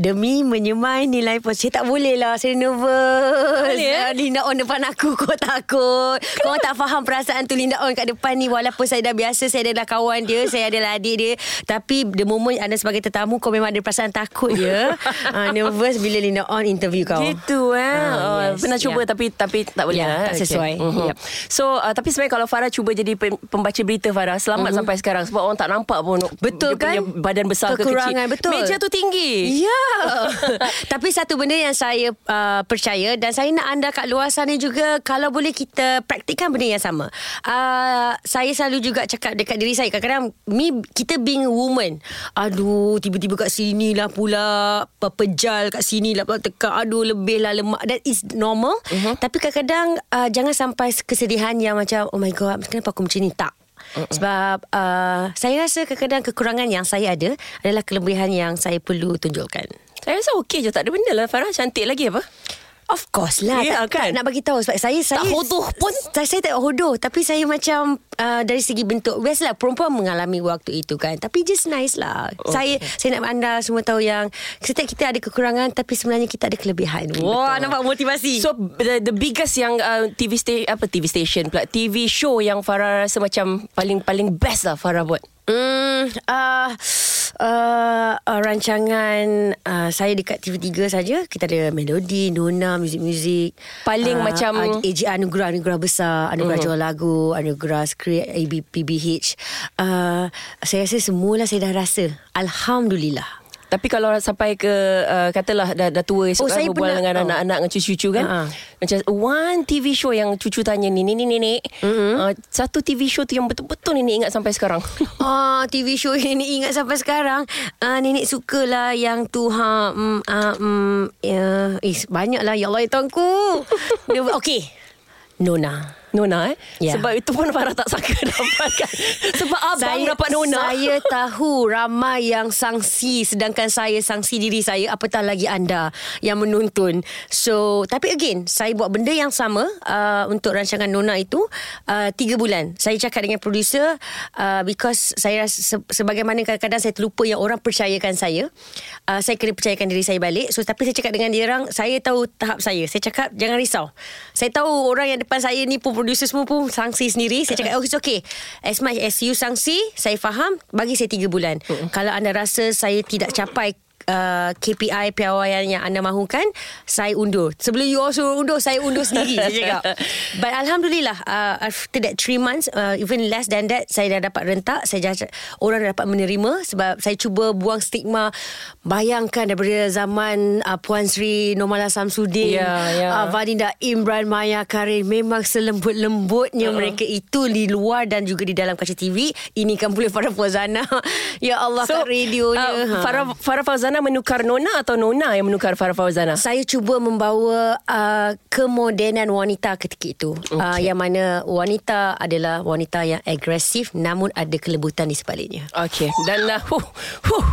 Demi menyemai nilai pos Saya tak boleh lah Saya nervous boleh, eh? Ah, Linda On depan aku Kau takut Kau tak faham perasaan tu Linda On kat depan ni Walaupun saya dah biasa Saya adalah kawan dia Saya adalah adik dia Tapi the moment anda sebagai tetamu Kau memang ada perasaan takut je uh, Nervous bila Linda On interview kau Gitu eh Ah, oh, yes, Pernah cuba yeah. tapi tapi tak boleh Ya, lah, tak sesuai. Mhm. Yep. So uh, Tapi sebenarnya kalau Farah Cuba jadi pem- pembaca berita Farah Selamat sampai sekarang Sebab orang tak nampak pun. Betul dia kan? badan besar ke Kekurangan, kecil betul. Meja tu tinggi Ya. Tapi satu benda yang saya uh, percaya dan saya nak anda kat luar sana juga kalau boleh kita praktikkan benda yang sama. Uh, saya selalu juga cakap dekat diri saya kadang-kadang me kita being a woman. Aduh, tiba-tiba kat sini lah pula pepejal kat sini lah pula tekak. Aduh, lebih lah lemak. That is normal. Uh-huh. Tapi kadang-kadang uh, jangan sampai kesedihan yang macam oh my god, kenapa aku macam ni? Tak. Sebab uh, saya rasa kadang-kadang kekurangan yang saya ada adalah kelebihan yang saya perlu tunjukkan. Saya rasa okey je Tak ada benda lah. Farah Cantik lagi apa Of course lah Ya, tak, kan? tak nak bagi tahu sebab saya saya hodoh pun. saya, saya tak hodoh tapi saya macam uh, dari segi bentuk biasalah perempuan mengalami waktu itu kan tapi just nice lah okay. saya saya nak anda semua tahu yang setiap kita ada kekurangan tapi sebenarnya kita ada kelebihan wah nampak motivasi So the, the biggest yang uh, TV station apa TV station pula TV show yang Farah rasa macam paling paling best lah Farah buat. Hmm, uh, uh, uh, rancangan uh, saya dekat TV3 saja. Kita ada melodi, nona, muzik-muzik. Paling macam- uh, AJ anugerah-anugerah besar, anugerah uh-huh. jual lagu, anugerah skrip AB, PBH. Uh, saya rasa semualah saya dah rasa. Alhamdulillah. Tapi kalau sampai ke uh, katalah dah, dah tua esok Oh, kan berbual pernah- dengan oh. anak-anak dengan cucu-cucu kan. Ha. Macam one TV show yang cucu tanya ni ni ni nenek. Mm-hmm. Uh, satu TV show tu yang betul-betul nenek ingat sampai sekarang. Ah, TV show yang nenek ingat sampai sekarang. Ah, nenek sukalah yang tu ha mm, ah, mm, ya, eh, banyaklah ya Allah ya Tuanku. Dia- Okey. Nona. Nona eh. Ya. Sebab itu pun Farah tak sangka dapatkan. Sebab abang dapat Nona. Saya tahu ramai yang sangsi sedangkan saya sangsi diri saya apatah lagi anda yang menonton. So, tapi again, saya buat benda yang sama uh, untuk rancangan Nona itu uh, tiga bulan. Saya cakap dengan producer uh, because saya rasa se- sebagaimana kadang-kadang saya terlupa yang orang percayakan saya. Uh, saya kena percayakan diri saya balik. So, tapi saya cakap dengan dia orang, saya tahu tahap saya. Saya cakap jangan risau. Saya tahu orang yang depan saya ni pun producer semua pun sangsi sendiri. Saya cakap, oh it's okay. As much as you sangsi, saya faham. Bagi saya tiga bulan. Kalau anda rasa saya tidak capai Uh, KPI piawaian yang anda mahukan saya undur. Sebelum you all suruh undur saya undur sendiri saya cakap. But Alhamdulillah uh, after that 3 months uh, even less than that saya dah dapat rentak. Saya dah, orang dah dapat menerima sebab saya cuba buang stigma bayangkan daripada zaman uh, Puan Sri Normala Samsudin Ya, ya. uh, Vadinda Imran Maya Karin memang selembut-lembutnya uh-uh. mereka itu di luar dan juga di dalam kaca TV ini kan boleh Farah Fawzana ya Allah kat radionya. uh, Farah, Farah Fauzana menukar Nona atau Nona yang menukar Farah Fauzana? saya cuba membawa uh, kemodenan wanita ketika itu okay. uh, yang mana wanita adalah wanita yang agresif namun ada kelembutan di sebaliknya Okey. Dan uh, huh, huh.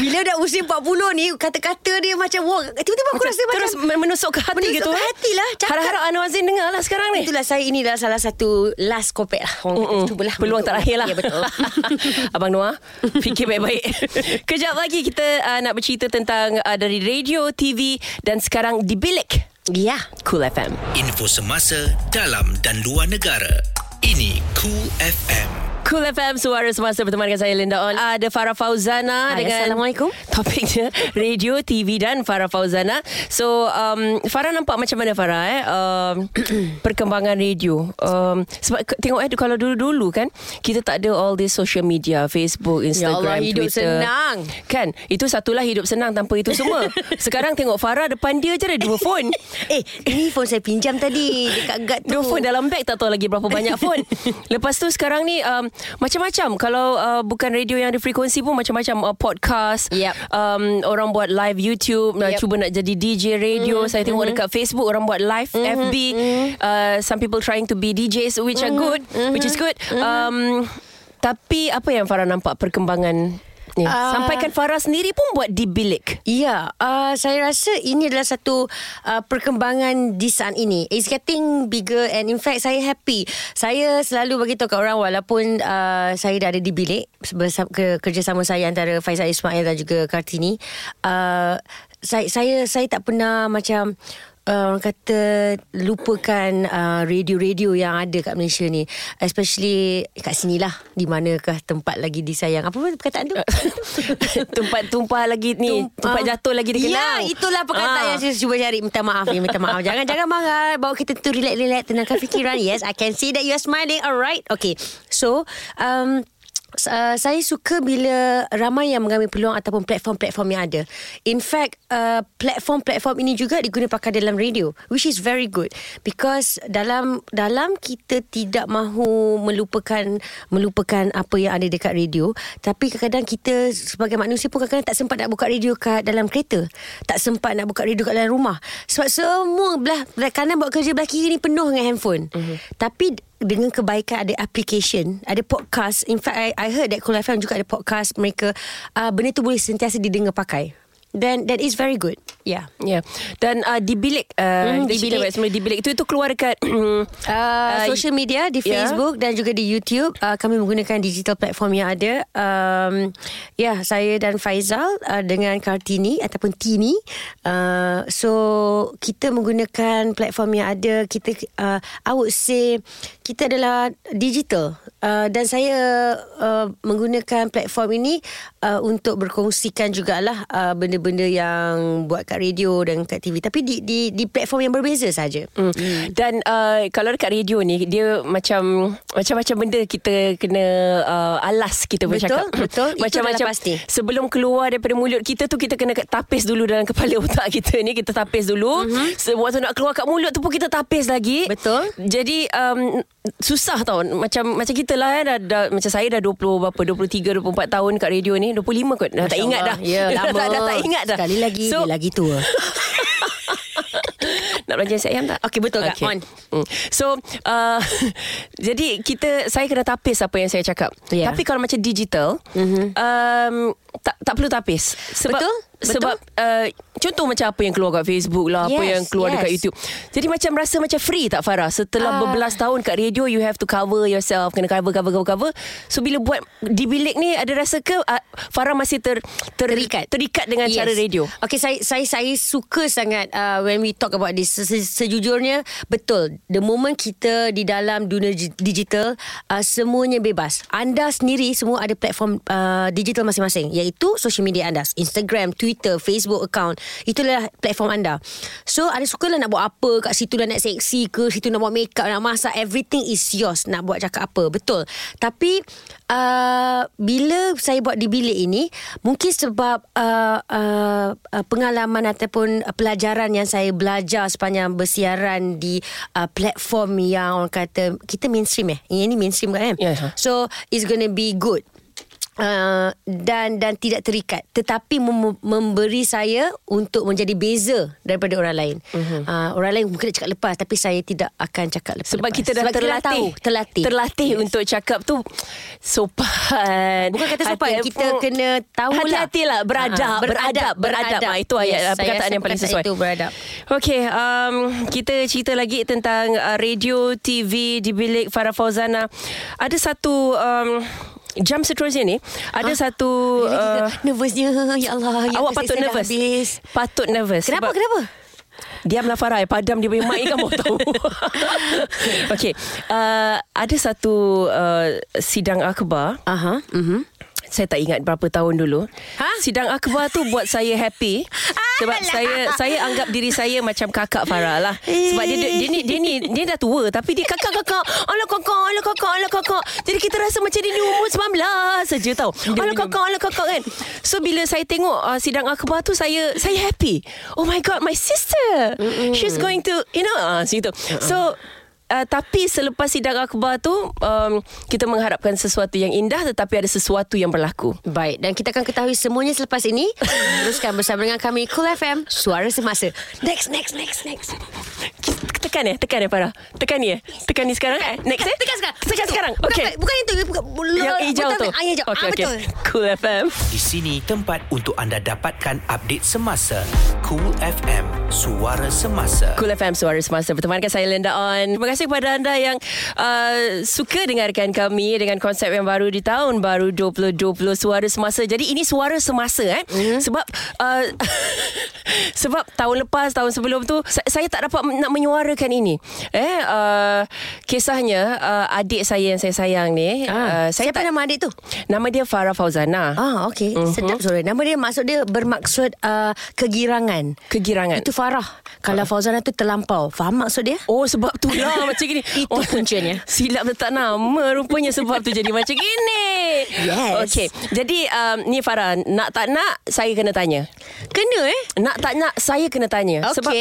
bila dah usia 40 ni kata-kata dia macam wah tiba-tiba aku rasa macam terus menusuk ke hati menusuk gitu ke eh? hati lah. Harap-harap Anwar Zain dengar lah sekarang ni. Itulah saya ini adalah salah satu last kopek lah. Orang kata, cubalah. Peluang terakhir lah Ya betul. Abang Noah Fikir baik-baik Kejap lagi kita uh, Nak bercerita tentang uh, Dari radio, TV Dan sekarang di bilik ya. Cool FM Info semasa dalam dan luar negara. Ini Cool FM. Cool FM Suara Semasa bersama dengan saya Linda On Ada Farah Fauzana Hai, dengan Assalamualaikum. Topiknya Radio, TV dan Farah Fauzana So um, Farah nampak macam mana Farah eh? um, Perkembangan radio um, Sebab tengok eh Kalau dulu-dulu kan Kita tak ada all this social media Facebook, Instagram, Allah, hidup Twitter senang. Kan Itu satulah hidup senang Tanpa itu semua Sekarang tengok Farah Depan dia je ada dua phone Eh, ini phone saya pinjam tadi dekat guard tu. Dua phone dalam beg tak tahu lagi berapa banyak phone. Lepas tu sekarang ni um, macam-macam. Kalau uh, bukan radio yang ada frekuensi pun macam-macam uh, podcast. Yep. Um, orang buat live YouTube, yep. Cuba nak jadi DJ radio. Mm-hmm. Saya tengok mm-hmm. dekat Facebook orang buat live mm-hmm. FB. Mm-hmm. Uh, some people trying to be DJs which mm-hmm. are good, mm-hmm. which is good. Mm-hmm. Um, tapi apa yang Farah nampak perkembangan ni? Ah. Sampaikan Farah sendiri pun buat di bilik. Ya, uh, saya rasa ini adalah satu uh, perkembangan di saat ini. It's getting bigger and in fact saya happy. Saya selalu bagi tahu kat orang walaupun uh, saya dah ada di bilik bersama ke, kerjasama saya antara Faizal Ismail dan juga Kartini. Uh, saya saya saya tak pernah macam Uh, orang kata lupakan uh, radio-radio yang ada kat Malaysia ni especially kat sinilah di manakah tempat lagi disayang apa perkataan tu Tumpat tumpah lagi ni, tumpat Ah. jatuh lagi dia kenang. Ya, itulah perkataan Ah. yang saya cuba cari. Minta maaf ya, minta maaf. Jangan jangan marah. Bawa kita tu relax-relax, tenangkan fikiran. Yes, I can see that you are smiling. Alright. Okay. So, um, Uh, saya suka bila ramai yang mengambil peluang ataupun platform-platform yang ada. In fact, uh, platform-platform ini juga digunakan dalam radio, which is very good because dalam dalam kita tidak mahu melupakan melupakan apa yang ada dekat radio, tapi kadang-kadang kita sebagai manusia pun kadang-kadang tak sempat nak buka radio kat dalam kereta, tak sempat nak buka radio kat dalam rumah. Sebab semua belah, belah kanan buat kerja belah kiri ni penuh dengan handphone. Mm-hmm. Tapi dengan kebaikan ada application, ada podcast. In fact, I, I heard that Cool FM juga ada podcast mereka. Uh, benda tu boleh sentiasa didengar pakai. then that is very good. Yeah. Yeah. Dan uh, di bilik uh, Hmm, di bilik bilik. semua di bilik itu itu keluar dekat Uh, Uh, social media di ya. Facebook dan juga di YouTube uh, kami menggunakan digital platform yang ada. Um, ya, yeah, saya dan Faizal uh, dengan Kartini ataupun Tini. Uh, so kita menggunakan platform yang ada. Kita uh, I would say kita adalah digital uh, dan saya uh, menggunakan platform ini uh, untuk berkongsikan jugalah uh, benda-benda yang buat kat radio dan kat TV tapi di di di platform yang berbeza saja. Hmm. Dan uh, kalau dekat radio ni dia macam macam-macam benda kita kena uh, alas kita Betul, bercakap. betul. Macam-macam pasti. sebelum keluar daripada mulut kita tu kita kena tapis dulu dalam kepala otak kita ni kita tapis dulu. Mm-hmm. Waktu nak keluar kat mulut tu pun kita tapis lagi. Betul. Jadi um, susah tau macam macam kita lah eh, dah, dah macam saya dah 20 berapa 23 24 tahun kat radio ni 25 kot dah tak ingat dah. Ya, lama. dah, dah tak ingat dah. Sekali lagi so, dia lagi tua. Nak belanja nasi ayam tak? Okey, betul, Kak. On. Hmm. So, uh, jadi kita saya kena tapis apa yang saya cakap. Ya. Tapi kalau macam digital, mm-hmm. um, tak tak perlu tapis. Sebab Betul, betul. sebab uh, contoh macam apa yang keluar kat Facebook lah, apa Yes, yang keluar yes. dekat YouTube. Jadi macam rasa macam free tak Farah? Setelah Ah. berbelas tahun kat radio you have to cover yourself, kena cover cover cover cover. So bila buat di bilik ni ada rasa ke uh, Farah masih ter, ter Terikat. terikat dengan yes. cara radio? Okay, saya saya saya suka sangat uh, when we talk about this. Se- se- Sejujurnya betul. The moment kita di dalam dunia gi- digital, uh, semuanya bebas. Anda sendiri semua ada platform uh, digital masing-masing, iaitu social media anda, Instagram, Twitter, Facebook account. Itulah platform anda. So ada sukalah nak buat apa kat situ dah nak seksi ke, situ nak buat makeup, nak masak, everything is yours. Nak buat cakap apa, betul. Tapi uh, bila saya buat di bilik ini, mungkin sebab uh, uh, uh, pengalaman ataupun pelajaran yang saya belajar sepanjang bersiaran di uh, platform yang orang kata kita mainstream eh. Yang ini mainstream kan? Ya. So it's gonna be good. Uh, dan dan tidak terikat tetapi mem- memberi saya untuk menjadi beza daripada orang lain. Uh-huh. Uh, orang lain mungkin nak cakap lepas tapi saya tidak akan cakap lepas. Sebab kita dah Sebab terlatih tahu, terlatih. Terlatih yes. untuk cakap tu Sopan Bukan kata sopan, Hati- kita kena tahu lah. Hati-hati lah Beradab Ah, Beradab Beradab, Ah, Itu ayat Yes, saya perkataan rasa yang paling sesuai Itu beradab. Okay um, Kita cerita lagi Tentang uh, radio TV Di bilik Farah Fauzana Ada satu um, Jam seterusnya ni Ada satu uh, Nervousnya Ya Allah ya Awak patut nervous. habis. Patut nervous Kenapa sebab- kenapa? Diamlah Farah Padam dia punya mic kan mau tahu. Okay uh, Ada satu uh, Sidang akhbar. Aha, mhm. Saya tak ingat berapa tahun dulu. Ha? Sidang akhbar tu buat saya happy. Sebab Alah. saya Saya anggap diri saya Macam kakak Farah lah. Sebab dia, dia, dia, ni, dia ni Dia dah tua Tapi dia kakak-kakak. Alah kakak Alah kakak Alah kakak. Jadi kita rasa macam dia ni umur 19 saja tau. Alah kakak Alah kakak kan. So bila saya tengok uh, Sidang akhbar tu Saya saya happy. Oh my god My sister. She's going to You know uh, Situ. So Uh, tapi selepas sidang akhbar tu um, kita mengharapkan sesuatu yang indah tetapi ada sesuatu yang berlaku. Baik Dan kita akan ketahui semuanya selepas ini. Teruskan bersama dengan kami Cool FM Suara Semasa. Next next next next Tekan eh Tekan eh Farah. Tekan ni eh Tekan ni sekarang. Eh Next. Eh Tekan sekarang. Tekan sekarang. Bukan, Okay. Bukan itu. Bukan, Yang hijau tu. Ah, yang hijau. Okay, ah, okay. Betul. Cool FM Di sini tempat untuk anda dapatkan update semasa. Cool FM, suara semasa. Cool FM Suara Semasa. Bertemankan saya Linda On. Terima kasih kepada anda yang uh, Suka dengarkan kami Dengan konsep yang baru Di tahun baru 2020 Suara Semasa. Jadi ini Suara Semasa eh. Mm-hmm. Sebab uh, Sebab tahun lepas Tahun sebelum tu Saya, saya tak dapat Nak menyuarakan ini Eh uh, Kisahnya uh, Adik saya yang saya sayang ni ah, uh, saya Siapa tak, nama adik tu? Nama dia Farah Fauzana Ah, okey. Uh-huh. Sedap suara. Nama dia maksud dia bermaksud uh, kegirangan. Kegirangan Itu Farah. Kalau Fauzana tu terlampau. Faham maksud dia? Oh sebab tu lah macam gini Itu puncanya. Silap letak nama Rupanya sebab tu jadi macam gini Yes. Okay Jadi um, ni Farah Nak tak nak Saya kena tanya Kena eh? Nak tak nak Saya kena tanya Okey. Sebab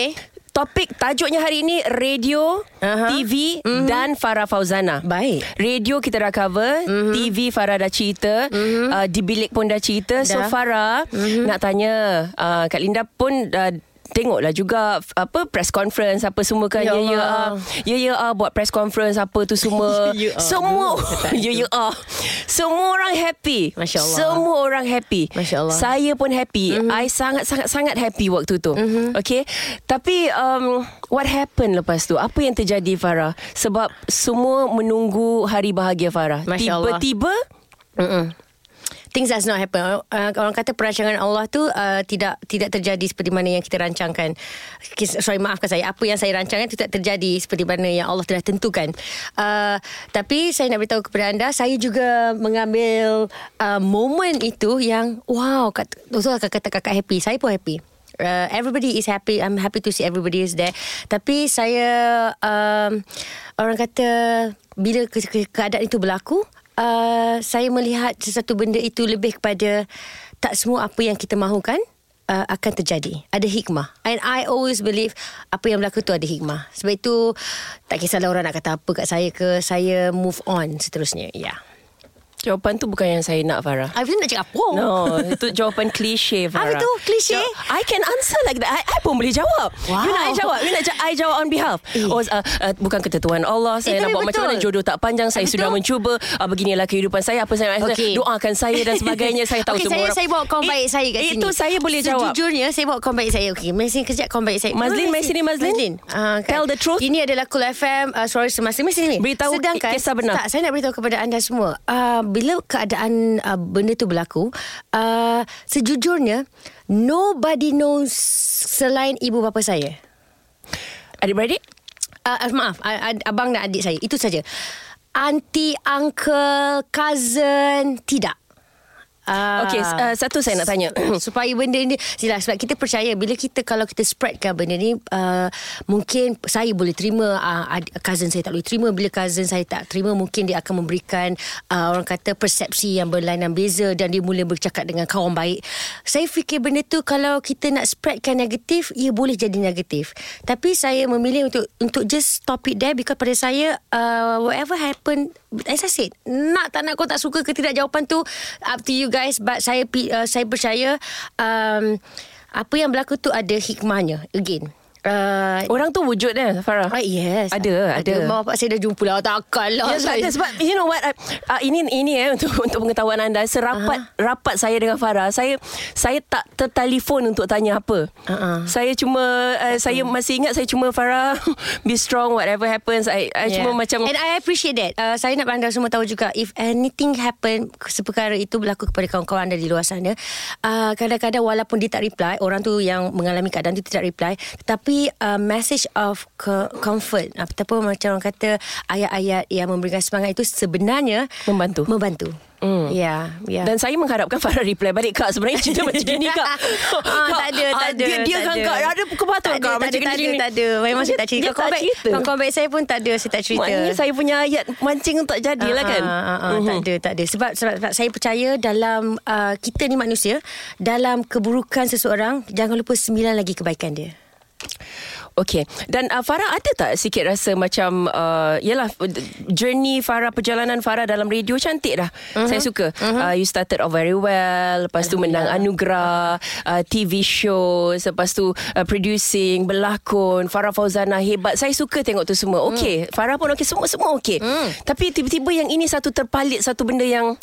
Topik tajuknya hari ini Radio Aha. TV mm-hmm. Dan Farah Fauzana Baik. Radio kita dah cover mm-hmm. TV Farah dah cerita mm-hmm. uh, Di bilik pun dah cerita So Dah. Farah mm-hmm. Nak tanya uh, Kak Linda pun uh, tengoklah juga apa press conference apa semua kan Ya ya ya ah. ya ya ah buat press conference apa tu semua Ya, ya, ah. semua ya ya ah semua orang happy Masya Allah. semua orang happy Masya Allah. saya pun happy mm-hmm. I sangat sangat sangat happy waktu tu mm-hmm. okay tapi um, what happened lepas tu apa yang terjadi Farah sebab semua menunggu hari bahagia Farah tiba-tiba Mm-mm. Things does not happen. Uh, orang kata perancangan Allah tu uh, tidak tidak terjadi seperti mana yang kita rancangkan. Sorry maafkan saya. Apa yang saya rancangkan itu terjadi seperti mana yang Allah telah tentukan. Uh, tapi saya nak beritahu kepada anda, saya juga mengambil uh, momen itu yang wow, betul kata kata kakak happy. Saya pun happy. Uh, everybody is happy. I'm happy to see everybody is there. Tapi saya um, orang kata bila ke- ke- keadaan itu berlaku, uh, saya melihat sesuatu benda itu lebih kepada tak semua apa yang kita mahukan uh, akan terjadi. Ada hikmah. And I always believe apa yang berlaku tu ada hikmah. Sebab itu tak kisahlah orang nak kata apa kat saya ke, saya move on seterusnya. Ya. Yeah. Jawapan tu bukan yang saya nak Farah I nak cakap apa? No, itu jawapan klise Farah. Apa tu? Klise? Jo- I can answer like that. I, I pun boleh jawab. Wow. You nak I jawab? You nak ja- I jawab on behalf? Eh. Oh, uh, uh, bukan ketentuan Allah. Saya Eh, nak buat macam betul. mana jodoh tak panjang. Saya Betul. sudah mencuba. Uh, beginilah kehidupan saya. Apa saya Okey. doakan saya dan sebagainya. Saya tahu okay, semua saya, orang. saya bawa kawan baik saya kat sini. Itu saya boleh jawab. Sejujurnya saya bawa kawan baik saya. Okey, mari sini kejap kawan baik saya. Mazlin, mari sini, Mazlin. Mazlin. Ah, Tell the truth. Ini adalah Cool FM uh, Suara Semasa. Mari sini. Beritahu Sedangkan, kisah benar. Tak, saya nak beritahu kepada anda semua. Uh, bila keadaan uh, benda tu berlaku, uh, sejujurnya nobody knows selain ibu bapa saya. Adik-beradik? Uh, uh, maaf, uh, abang dan adik saya. Itu saja. Auntie, uncle, cousin, tidak. Uh, Okey, uh, satu saya nak tanya. supaya benda ni Sila, sebab kita percaya bila kita kalau kita spreadkan benda ni uh, mungkin saya boleh terima uh, cousin saya tak boleh terima. Bila cousin saya tak terima mungkin dia akan memberikan uh, orang kata persepsi yang berlainan beza dan dia mula bercakap dengan kawan baik. Saya fikir benda tu kalau kita nak spreadkan negatif ia boleh jadi negatif. Tapi saya memilih untuk untuk just stop it there because pada saya uh, whatever happen as I said nak tak nak kau tak suka ke tidak? Jawapan tu up to you guys but saya uh, saya percaya um, apa yang berlaku tu ada hikmahnya. Again uh, Orang tu wujud dia Farah. Ah, yes Ada, ada. Mak bapak saya dah jumpa lah Takkan lah Ya, sebab, saya. sebab you know what I, uh, ini ini eh untuk untuk pengetahuan anda serapat uh-huh. rapat saya dengan Farah saya saya tak tertelefon untuk tanya apa. Uh-uh. Saya cuma uh, saya masih ingat saya cuma Farah be strong whatever happens I, I yeah. cuma macam And I appreciate that uh, Saya nak anda semua tahu juga If anything happen Seperkara itu berlaku kepada kawan-kawan anda di luar sana uh, Kadang-kadang walaupun dia tak reply Orang tu yang mengalami keadaan tu tidak reply Tetapi uh, message of co- comfort Ataupun macam orang kata Ayat-ayat yang memberikan semangat itu Sebenarnya Membantu. Membantu mm. Ya yeah, yeah. Dan saya mengharapkan Farah reply balik Kak sebenarnya cerita macam gini Kak Ah, tak ada, ah, tak ada. Dia, dia tak kan ada. Kak Ada tak ada, Kak tak macam ada, tak ada, gini tak ada. Memang saya tak cerita. Dia tak baik, cerita kawan baik saya pun tak ada, saya tak cerita. Maknanya saya punya ayat Mancing tak jadilah kan Ah, ah, ah, Tak ada, tak ada. Sebab, sebab, sebab saya percaya dalam uh, kita ni manusia, dalam keburukan seseorang, jangan lupa sembilan lagi kebaikan dia. Okay Dan uh, Farah ada tak sikit rasa macam uh, Yelah Journey Farah Perjalanan Farah dalam radio Cantik dah uh-huh. Saya suka uh-huh. uh, You started off very well Lepas tu menang anugerah uh, TV show Lepas tu uh, Producing Berlakon Farah Fauzana hebat Saya suka tengok tu semua Okay mm. Farah pun okay Semua-semua okay mm. Tapi tiba-tiba yang ini Satu terpalit Satu benda yang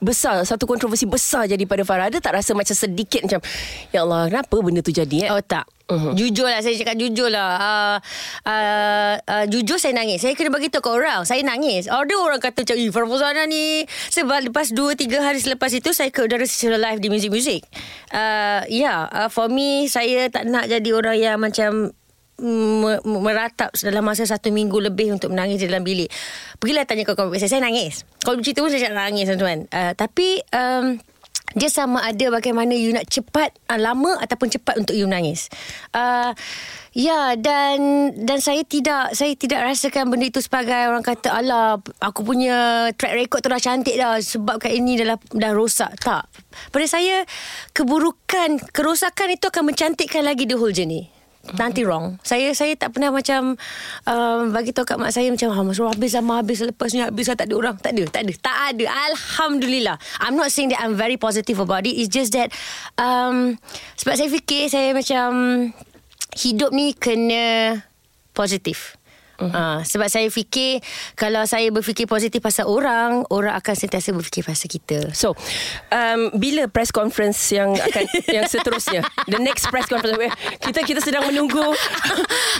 Besar Satu kontroversi besar Jadi pada Farah Ada tak rasa macam sedikit Macam Ya Allah Kenapa benda tu jadi eh? Oh tak. Uh-huh. Jujur lah Saya cakap jujur lah uh, uh, uh, Jujur saya nangis Saya kena bagi tahu ke orang Saya nangis Ada orang kata macam Eh Farfuzana ni Sebab lepas 2-3 hari selepas itu Saya ke udara secara live Di muzik-muzik uh, Ya yeah, uh, For me Saya tak nak jadi orang yang macam me- meratap dalam masa satu minggu lebih untuk menangis di dalam bilik. Pergilah tanya kawan-kawan saya. Saya nangis. Kalau bercerita pun saya nangis tuan-tuan. Uh, tapi um, dia sama ada bagaimana you nak cepat uh, lama ataupun cepat untuk you menangis. Uh, ya dan dan saya tidak saya tidak rasakan benda itu sebagai orang kata alah aku punya track record tu dah cantik dah sebab kat ini dah dah rosak tak. Pada saya keburukan kerosakan itu akan mencantikkan lagi the whole journey. Nanti wrong. Saya saya tak pernah macam um, Bagi tahu kat mak saya Macam ah, Mas habis sama habis Lepas ni habis Tak ada orang. Tak ada Tak ada. Tak ada. Alhamdulillah. I'm not saying that I'm very positive about it. It's just that um, Sebab saya fikir Saya macam hidup ni kena positif. Uh-huh. Uh, sebab saya fikir kalau saya berfikir positif pasal orang, orang akan sentiasa berfikir pasal kita. So, um, bila press conference yang akan yang seterusnya? The next press conference kita kita sedang menunggu.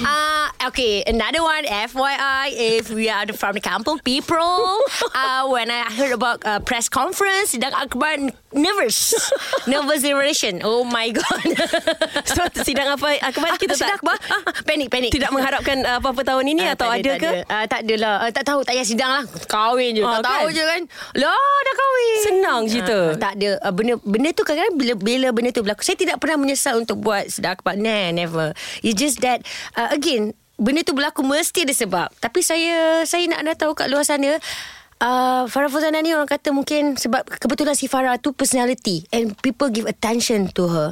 uh, okay, another one FYI if we are from the kampung people, uh, when I heard about uh, press conference, sidang akbar nervous. nervous generation. Oh my god. so, sidang apa akbar kita sidang tak akbar? panik panik. Tidak mengharapkan uh, apa-apa tahun ini uh, atau tak ada, tak ke? Ada. Uh, tak adalah. Uh, tak tahu tak payah sidang lah. Kahwin je. Oh, tak tahu kan? je kan. Lah dah kahwin. Senang cerita. Uh, tak ada. Uh, benda benda tu kadang-kadang bila, bila benda tu berlaku. Saya tidak pernah menyesal untuk buat sidang akbar. Nah, never. It's just that uh, again benda tu berlaku mesti ada sebab. Tapi saya saya nak anda tahu kat luar sana Uh, Farah Fuzana ni orang kata mungkin sebab kebetulan si Farah tu personality and people give attention to her.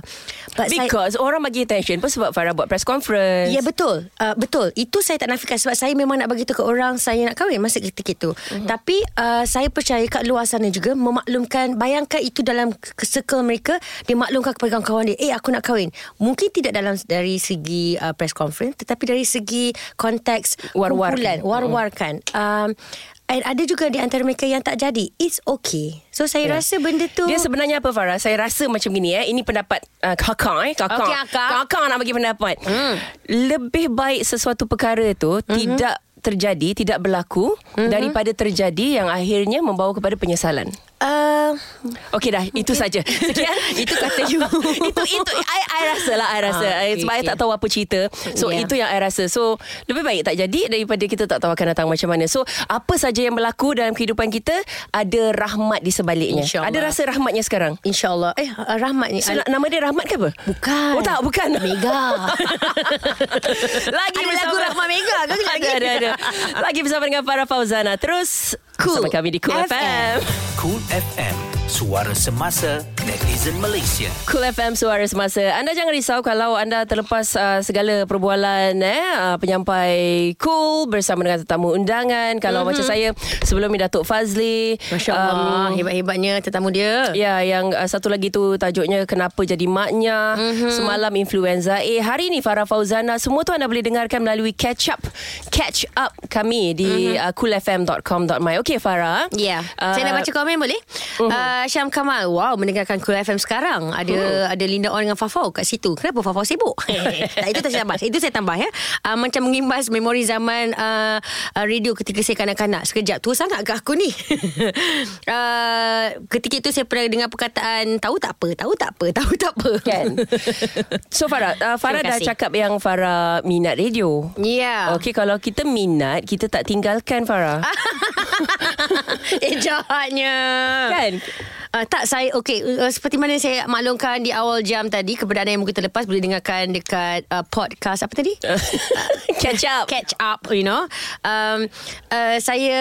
But Because saya, orang bagi attention pun sebab Farah buat press conference. Ya yeah, betul. Uh, betul. Itu saya tak nafikan sebab saya memang nak bagi tahu ke orang saya nak kahwin masa ketika itu. Uh-huh. Tapi uh, saya percaya kat luar sana juga memaklumkan bayangkan itu dalam circle mereka dia maklumkan kepada kawan-kawan dia, "Eh aku nak kahwin." Mungkin tidak dalam dari segi uh, press conference tetapi dari segi konteks war-war kumpulan, war-warkan. Um, And ada juga di antara mereka yang tak jadi. It's okay. So saya yeah. rasa benda tu Dia sebenarnya apa Farah? Saya rasa macam gini eh. Ini pendapat uh, kakak eh. Kakak. Okay, kakak. kakak nak bagi pendapat. Mm. Lebih baik sesuatu perkara tu mm-hmm. tidak terjadi, tidak berlaku mm-hmm. daripada terjadi yang akhirnya membawa kepada penyesalan. Uh, Okey dah Itu saja. Sekian. Itu kata you. Itu itu I, I rasa lah I rasa. Ah, okay, Sebab I okay. tak tahu apa cerita. So Yeah. itu yang I rasa. So Lebih baik tak jadi Daripada kita tak tahu akan datang macam mana. So apa saja yang berlaku Dalam kehidupan kita Ada rahmat di sebaliknya. Ada rasa rahmatnya sekarang? InsyaAllah. Eh uh, Rahmat ni. So, Nama dia Rahmat ke apa? Bukan. Oh tak bukan. Mega. Lagi Ada bersama lagu Rahmat Mega ke Ada ada ada. Lagi bersama dengan Farah Fauzana. Terus Cool. Bersama kami di Cool FM, FM. Cool FM, suara semasa netizen Malaysia. Cool FM Suara Semasa Anda jangan risau Kalau anda terlepas uh, Segala perbualan eh, uh, Penyampai Cool Bersama dengan tetamu undangan Kalau mm-hmm. macam saya Sebelum ni Datuk Fazli Masya Allah um, Hebat-hebatnya tetamu dia Ya yang uh, satu lagi tu Tajuknya Kenapa Jadi Maknya mm-hmm. Semalam Influenza Eh hari ni Farah Fauzana Semua tu anda boleh dengarkan Melalui Catch Up Catch Up kami Di mm-hmm. uh, coolfm.com.my Okay Farah Ya, yeah. uh, saya nak baca komen boleh? Uh-huh. Uh, Syam Kamal, wow mendengarkan Cool FM sekarang. Ada uh-huh. ada Linda On dengan Fafau kat situ. Kenapa Fafau sibuk? tak, itu saya tambah. Itu saya tambah ya. Uh, macam mengimbas memori zaman uh, radio ketika saya kanak-kanak. Sekejap, tua sangat ke aku ni? uh, ketika itu saya pernah dengar perkataan tahu tak apa, tahu tak apa, tahu tak apa. Kan So Farah uh, Farah dah cakap Yang Farah minat radio Ya. Okey kalau kita minat Kita tak tinggalkan Farah eh jahatnya. Kan Uh, tak saya okey uh, seperti mana saya maklumkan di awal jam tadi kepada anda yang mungkin terlepas boleh dengarkan dekat uh, podcast apa tadi? Catch up. catch up you know. Um, uh, saya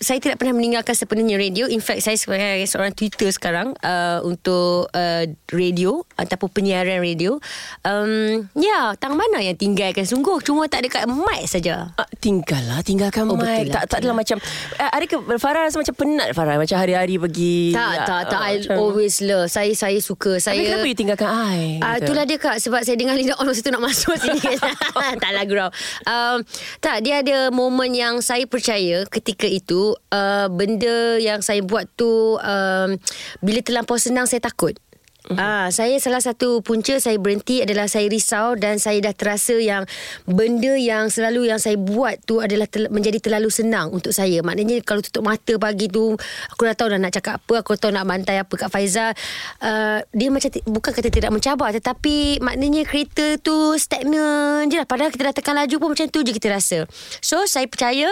saya tidak pernah meninggalkan sepenuhnya radio. In fact saya sebagai seorang Twitter sekarang uh, untuk uh, radio ataupun penyiaran radio. Um, ya tang mana yang tinggalkan? Sungguh cuma tak dekat mic saja. Ah, tinggallah tinggalkan Oh, oh, betul mic. lah, tak tak adalah macam uh, ada ke Farah rasa macam penat Farah? Macam hari-hari pergi tak ah, tak tak I macam- always love saya saya suka saya kenapa you tinggalkan I Ah, Gitu. itulah dia kak sebab saya dengar Linda On masa tu nak masuk sini. tak lah gurau. Um, tak dia ada momen yang saya percaya ketika itu uh, benda yang saya buat tu um, bila terlampau senang saya takut. Mhm. Ah, saya salah satu punca saya berhenti adalah saya risau dan saya dah terasa yang benda yang selalu yang saya buat tu adalah tel- menjadi terlalu senang untuk saya. Maknanya kalau tutup mata pagi tu aku dah tahu dah nak cakap apa, aku tahu nak bantai apa kat Faizal. Uh, dia macam ti- bukan kata tidak mencabar tetapi maknanya kereta tu stagnan je lah. Padahal kita dah tekan laju pun macam tu je kita rasa. So saya percaya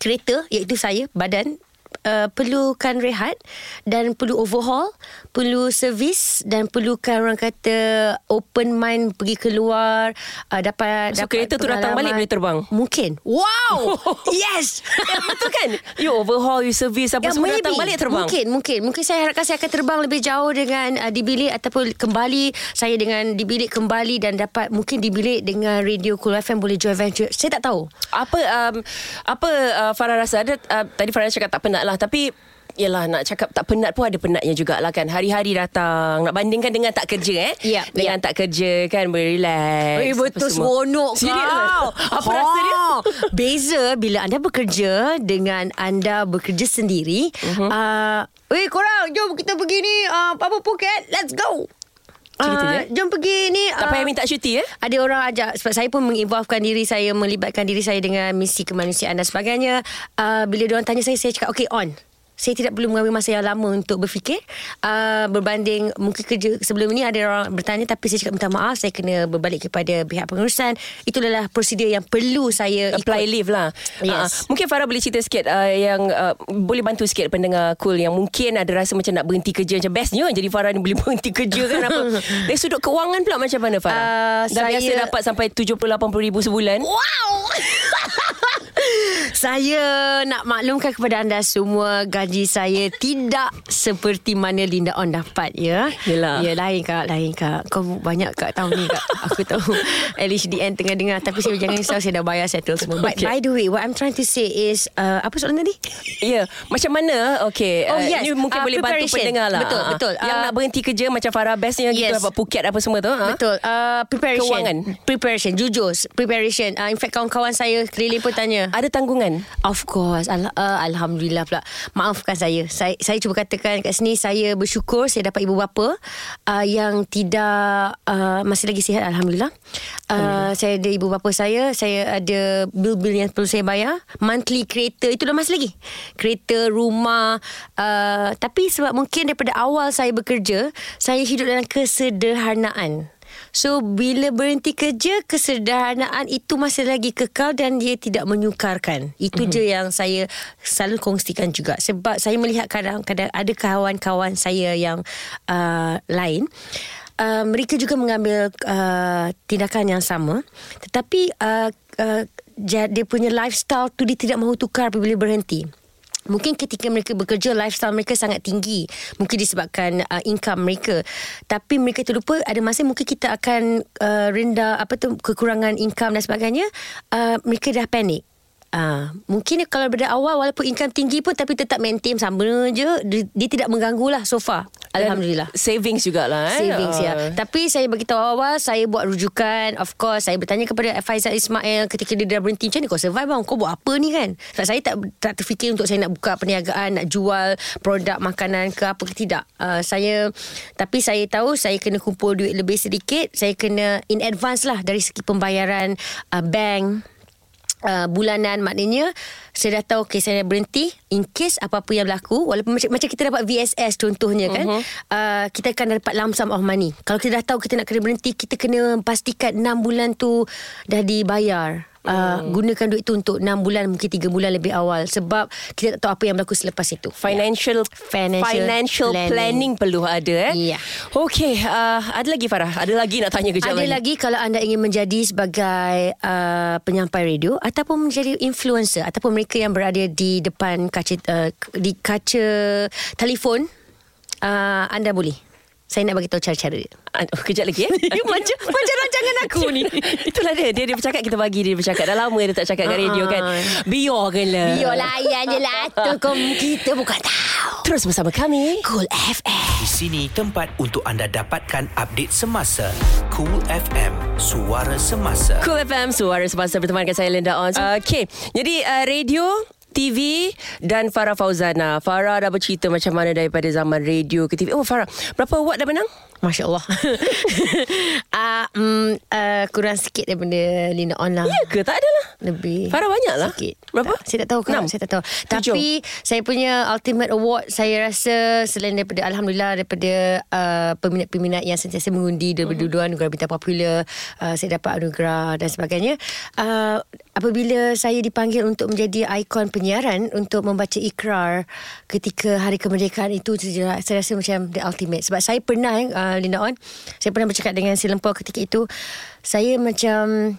kereta iaitu saya badan Uh, perlukan rehat dan perlu overhaul, perlu servis dan perlukan orang kata open mind pergi keluar uh, dapat So, dapat kereta tu datang balik boleh terbang? Mungkin. Wow. yes. Ya, betul kan You overhaul You service Apa semua datang balik terbang Mungkin, mungkin. Mungkin saya harapkan saya akan terbang lebih jauh dengan uh, di bilik ataupun kembali saya dengan di bilik kembali dan dapat mungkin di bilik dengan radio Cool FM boleh join venture. Saya tak tahu. Apa um, Apa uh, Farah rasa ada uh, Tadi Farah cakap tak penat lah Tapi Yelah nak cakap tak penat pun ada penatnya jugalah kan. Hari-hari datang Nak bandingkan dengan tak kerja eh? Ya, Dengan ya. tak kerja kan Berrelax Eh betul seronok kau. Apa rasa dia? Beza bila anda bekerja Dengan anda bekerja sendiri uh-huh. uh, Eh korang jom kita pergi ni uh, Apa Phuket Let's go Je? Uh, jom pergi ni Tak payah minta cuti eh? ada orang ajak. Sebab saya pun menginvolvekan diri saya melibatkan diri saya dengan misi kemanusiaan dan sebagainya. Uh, bila dia orang tanya saya saya cakap okay on saya tidak perlu mengambil masa yang lama untuk berfikir. Uh, berbanding mungkin kerja sebelum ini ada orang bertanya tapi saya cakap minta maaf saya kena berbalik kepada pihak pengurusan. Itu adalah prosedur yang perlu saya Apply ikut. leave lah. Yes. Ah, Mungkin Farah boleh cerita sikit uh, Yang uh, Boleh bantu sikit pendengar cool Yang mungkin ada rasa macam nak berhenti kerja. Macam bestnya Jadi Farah ni boleh berhenti kerja kan apa? Dari sudut kewangan pula Macam mana Farah? Ah, Dah saya- biasa dapat sampai 70-80 ribu sebulan. Wow Saya nak maklumkan kepada anda semua gaji saya tidak seperti mana Linda On dapat ya. Yelah. Ya lain kak, lain kak. Kau banyak kak tahu ni kak. Aku tahu LHDN tengah dengar tapi saya jangan risau saya dah bayar settle semua. But Okay. by the way, what I'm trying to say is uh, apa soalan tadi? Ya, macam mana? Okay, Oh, uh, yes. ni mungkin Uh, boleh bantu pendengar lah. Betul, betul. Yang Uh, nak berhenti kerja macam Farah bestnya gitu Yes. dapat Phuket apa semua tu. ha? Betul. Uh, preparation. Kewangan. Preparation. Jujur. Preparation. Uh, in fact, kawan-kawan saya keliling pun tanya. Ada tanggungan. Of course. Al- uh, Alhamdulillah pula. Maafkan saya. Saya, saya cuba katakan kat sini Saya bersyukur Saya dapat ibu bapa uh, Yang tidak uh, Masih lagi sihat Alhamdulillah. Uh, Saya ada ibu bapa saya Saya ada Bil-bil yang perlu saya bayar. Monthly kereta Itu dah masih lagi. Kereta Rumah uh, Tapi sebab mungkin Daripada awal saya bekerja Saya hidup dalam kesederhanaan So bila berhenti kerja Kesederhanaan itu masih lagi kekal Dan dia tidak menyukarkan. Itu mm-hmm. je yang saya Selalu kongsikan juga. Sebab saya melihat kadang-kadang Ada kawan-kawan saya yang uh, Lain uh, Mereka juga mengambil uh, Tindakan yang sama. Tetapi uh, uh, Dia punya lifestyle tu Dia tidak mahu tukar Apabila berhenti Mungkin ketika mereka bekerja lifestyle mereka sangat tinggi. Mungkin disebabkan uh, income mereka. Tapi mereka terlupa ada masa mungkin kita akan uh, rendah apa tu kekurangan income dan sebagainya. Uh, mereka dah panik. Uh, mungkin kalau pada awal walaupun income tinggi pun tapi tetap maintain sama je dia, dia tidak mengganggu lah so far Dan Alhamdulillah Savings jugalah eh. Savings Ah. ya. Tapi saya bagi tahu awal saya buat rujukan. Of course saya bertanya kepada Faizal Ismail ketika dia dah berhenti macam ni kau survive bang. Kau buat apa ni kan? Sebab saya tak tak terfikir untuk saya nak buka perniagaan, nak jual produk makanan ke apa ke tidak. Uh, saya tapi saya tahu saya kena kumpul duit lebih sedikit. Saya kena in advance lah dari segi pembayaran uh, bank uh, bulanan maknanya saya dah tahu okay saya dah berhenti in case apa-apa yang berlaku walaupun macam, macam kita dapat VSS contohnya kan uh-huh. uh, kita akan dapat lump sum of money kalau kita dah tahu kita nak kena berhenti kita kena pastikan 6 bulan tu dah dibayar Uh, gunakan duit tu untuk 6 bulan mungkin 3 bulan lebih awal sebab kita tak tahu apa yang berlaku selepas itu Financial Financial financial planning, planning. perlu ada eh. Ya. Okey, uh, ada lagi Farah? Ada lagi nak tanya kejap Ada lagi kalau anda ingin menjadi sebagai uh, penyampai radio ataupun menjadi influencer ataupun mereka yang berada di depan kaca uh, di kaca telefon uh, anda boleh. Saya nak bagi tahu cara-cara dia. Ah, Oh, kejap lagi eh. macam macam rancangan aku ni. Itulah dia. Dia dia bercakap kita bagi dia bercakap. Dah lama dia tak cakap kat radio kan. Biarkanlah. Biar layan je lah tu kau kita bukan tahu. Terus bersama kami. Cool FM. Di sini tempat untuk anda dapatkan update semasa. Cool FM, suara semasa. Cool FM Suara semasa berteman dengan saya Linda On uh, Okay Jadi uh, radio TV dan Farah Fauzana. Farah dah bercerita macam mana daripada zaman radio ke TV. Oh Farah, berapa award dah menang? Masya Allah uh, um, uh, Kurang sikit daripada Lina On lah Ya ke? Tak adalah. Lebih Farah banyak lah. Sikit Berapa? Tak, Saya tak tahu kan? Saya tak tahu Tujuh? Tapi Saya punya ultimate award Saya rasa Selain daripada Alhamdulillah Daripada uh, Peminat-peminat Yang sentiasa mengundi Daripada Mhm. dua-dua anugerah Bintang Popular uh, Saya dapat anugerah Dan sebagainya uh, Apabila saya dipanggil Untuk menjadi ikon penyiaran Untuk membaca ikrar Ketika hari kemerdekaan itu Saya saya rasa macam The ultimate Sebab saya pernah uh, Linda On Saya pernah bercakap dengan si Lempau ketika itu Saya macam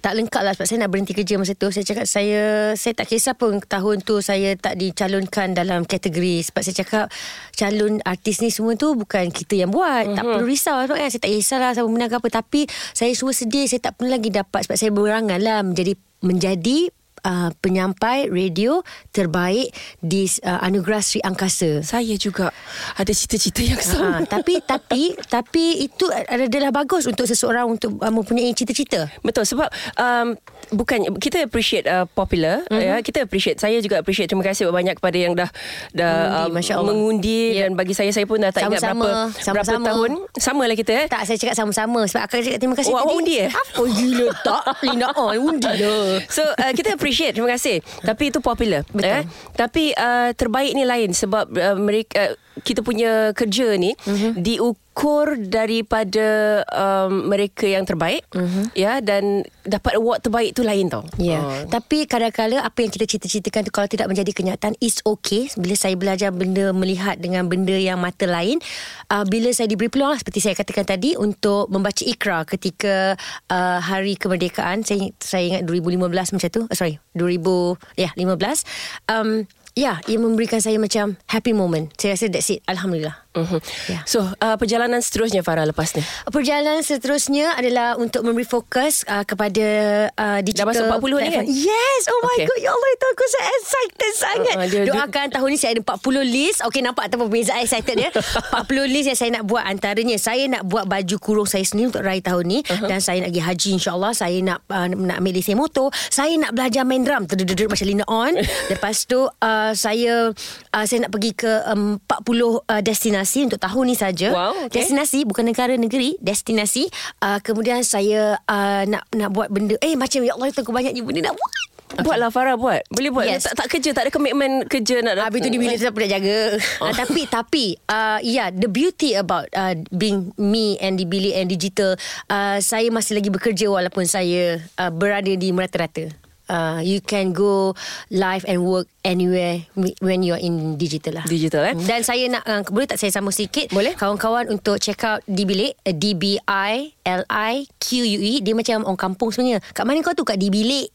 tak lengkap lah sebab saya nak berhenti kerja masa tu. Saya cakap saya saya tak kisah pun tahun tu saya tak dicalonkan dalam kategori sebab saya cakap calon artis ni semua tu bukan kita yang buat. Mm-hmm. Tak perlu risau sebab kan saya tak kisahlah siapa menang ke apa tapi saya semua sedih saya tak pernah lagi dapat sebab saya berangan lah menjadi menjadi uh, penyampai radio terbaik di uh, anugerah Sri Angkasa. Saya juga ada cita-cita yang sama. Ha, tapi tapi tapi itu adalah bagus untuk seseorang untuk uh, mempunyai cita-cita. Betul sebab um, bukan kita appreciate uh, popular mm-hmm. ya kita appreciate saya juga appreciate terima kasih banyak kepada yang dah dah Mengundi, um, mengundi Ya. dan bagi saya saya pun dah tak ingat Sama-sama, berapa berapa sama-sama. tahun samalah kita eh Tak saya cakap sama-sama sebab akak cakap terima kasih Oh, awak undi eh? Apa gila tak? Lina on undi lah. So uh, kita appreciate Terima kasih Tapi itu popular Betul. eh? Tapi uh, terbaik ni lain Sebab uh, mereka uh, Kita punya kerja ni Mhm. uh-huh. Diukur daripada um, Mereka yang terbaik uh-huh. Ya Dan Dapat award terbaik tu lain tau Ya, Oh. uh. tapi kadang-kadang apa yang kita cita-citakan tu kalau tidak menjadi kenyataan is okay. Bila saya belajar benda melihat dengan benda yang mata lain, uh, bila saya diberi peluang lah, seperti saya katakan tadi untuk membaca ikra ketika uh, hari kemerdekaan, saya saya ingat 2015 macam tu. Uh, sorry, 2000 ya, 15. Um Ya, ia memberikan saya macam happy moment. Saya rasa that's it. Alhamdulillah. Uh-huh. Ya. So uh, perjalanan seterusnya Farah lepas ni Perjalanan seterusnya adalah untuk memberi fokus uh, kepada uh, digital masuk 40 ni kan? Yes. Oh my Okay. god. Ya Allah itu aku saya excited sangat. Uh, uh, dia- Doakan tahun ni saya ada 40 list. Okey nampak tak perbezaan excited dia. 40 list yang saya nak buat antaranya saya nak buat baju kurung saya sendiri untuk raya tahun ni uh-huh. dan saya nak pergi haji insya-Allah. Saya nak uh, nak ambil lesen motor. Saya nak belajar main drum Terduduk macam Lina on. Lepas tu uh, saya uh, saya nak pergi ke um, 40 uh, destinasi untuk tahun ni saja. Wow, okay. Destinasi bukan negara negeri, destinasi. Uh, kemudian saya uh, nak nak buat benda eh macam ya Allah aku banyaknya benda nak buat. Buatlah Farah buat Boleh buat Yes. tak, tak kerja Tak ada komitmen kerja nak Habis tu di bilik tetap nak jaga. Oh. Uh, tapi tapi uh, yeah the beauty about uh, being me and di bilik and digital uh, saya masih lagi bekerja walaupun saya uh, berada di merata-rata. Uh, you can go live and work anywhere when you're in digital lah. Digital, eh? Dan saya nak uh, boleh tak saya sambung sikit? Boleh. Kawan-kawan untuk check out di bilik uh, D B I L I Q U E dia macam orang kampung sebenarnya. Kat mana kau tu kat di bilik?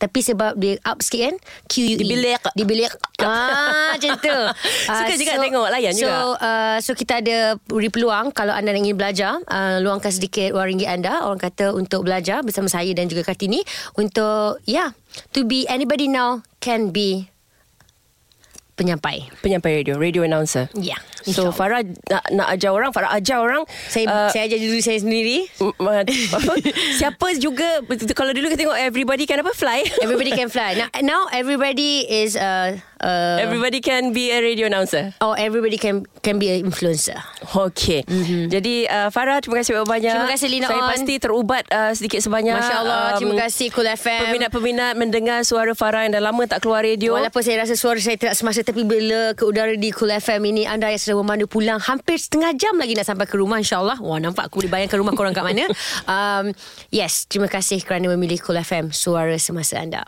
Tapi sebab dia up sikit kan Q U E Di bilik. Di bilik Ah macam tu Suka juga tengok, layan so, juga. uh, So kita ada beri peluang Kalau anda ingin belajar uh, Luangkan sedikit wang ringgit anda Orang kata untuk belajar Bersama saya dan juga Kartini Untuk Yeah To be anybody now Can be Penyampai. Penyampai radio Radio announcer. Ya So InsyaAllah. Farah nak, nak ajar orang Farah ajar orang Saya uh, saya ajar dulu saya sendiri. Apa? Siapa juga Kalau dulu kita tengok Everybody can apa Fly? Everybody can fly. Now, now everybody is uh, uh, Everybody can be a radio announcer. Or everybody can Can be an influencer. Okay. Mm-hmm. Jadi uh, Farah Terima kasih banyak Terima kasih, Lina Saya On. pasti terubat uh, Sedikit sebanyak. Masya Allah um, Terima kasih Cool FM Peminat-peminat Mendengar suara Farah Yang dah lama tak keluar radio. Walaupun saya rasa suara saya tidak semasa Tapi bila ke udara di Cool FM ini Anda yang sedang memandu pulang Hampir setengah jam lagi nak sampai ke rumah InsyaAllah. Wah nampak aku boleh bayangkan rumah korang kat mana. Um, Yes Terima kasih kerana memilih Cool FM Suara semasa anda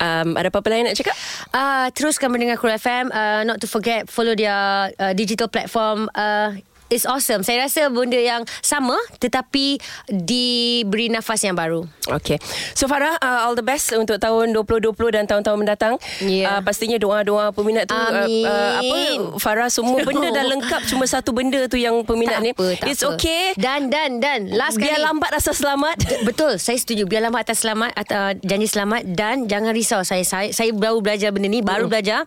um, Ada apa-apa lain nak cakap? uh, Teruskan mendengar Cool FM uh, Not to forget Follow their uh, digital platform uh, It's awesome Saya rasa benda yang sama Tetapi Diberi nafas yang baru Okay So Farah uh, All the best Untuk tahun 2020 Dan tahun-tahun mendatang Ya. uh, Pastinya doa-doa peminat tu Amin. Uh, uh, Apa Farah semua benda dah lengkap Cuma satu benda tu Yang peminat tak ni apa, tak It's apa. okay Dan dan dan Last Biar kali lambat rasa selamat Betul, saya setuju. Biar lambat atas selamat atau janji selamat dan jangan risau. Saya saya, saya baru belajar benda ni, baru belajar.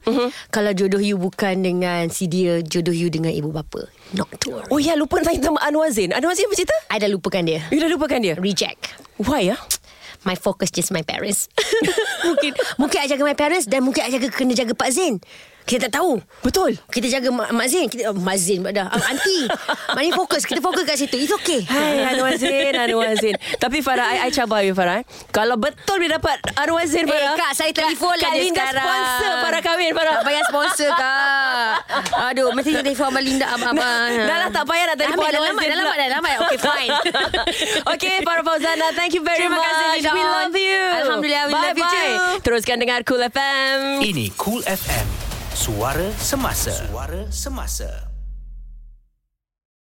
Kalau jodoh you bukan dengan si dia, jodoh you dengan ibu bapa. Worry. Oh ya lupa tanya nama Anwar Zain Anwar Zain apa cerita? I dah lupakan dia. You dah lupakan dia? Reject. Why ya? My focus just my parents. mungkin mungkin I jaga my parents dan mungkin I jaga kena jaga Pak Zain. Kita tak tahu. Betul Kita jaga Mak, Mak Zain. Kita, oh, Mak Zain dah. Uh, aunty. Mari fokus. Kita fokus kat situ. It's okay. Hai Anwar Zain Anwar Zain Tapi Farah I, I cabar you Farah eh. Kalau betul dia dapat Anwar Zain Eh, Farah Kak, saya telefon lah Kak dia Linda sekarang. sponsor Farah kahwin Farah Tak payah sponsor kak Aduh Mesti dia telefon Abang Linda Abang Dah lah tak payah nak Dah telefon dah Anwar Zain Dah pula. dah lambat Okay fine okay, para Fauzana, thank you very Terima much. kasih, Lina We On. love you. Alhamdulillah, we love you Bye-bye. too. Teruskan dengar Cool FM. Ini Cool FM. Suara semasa. Suara semasa.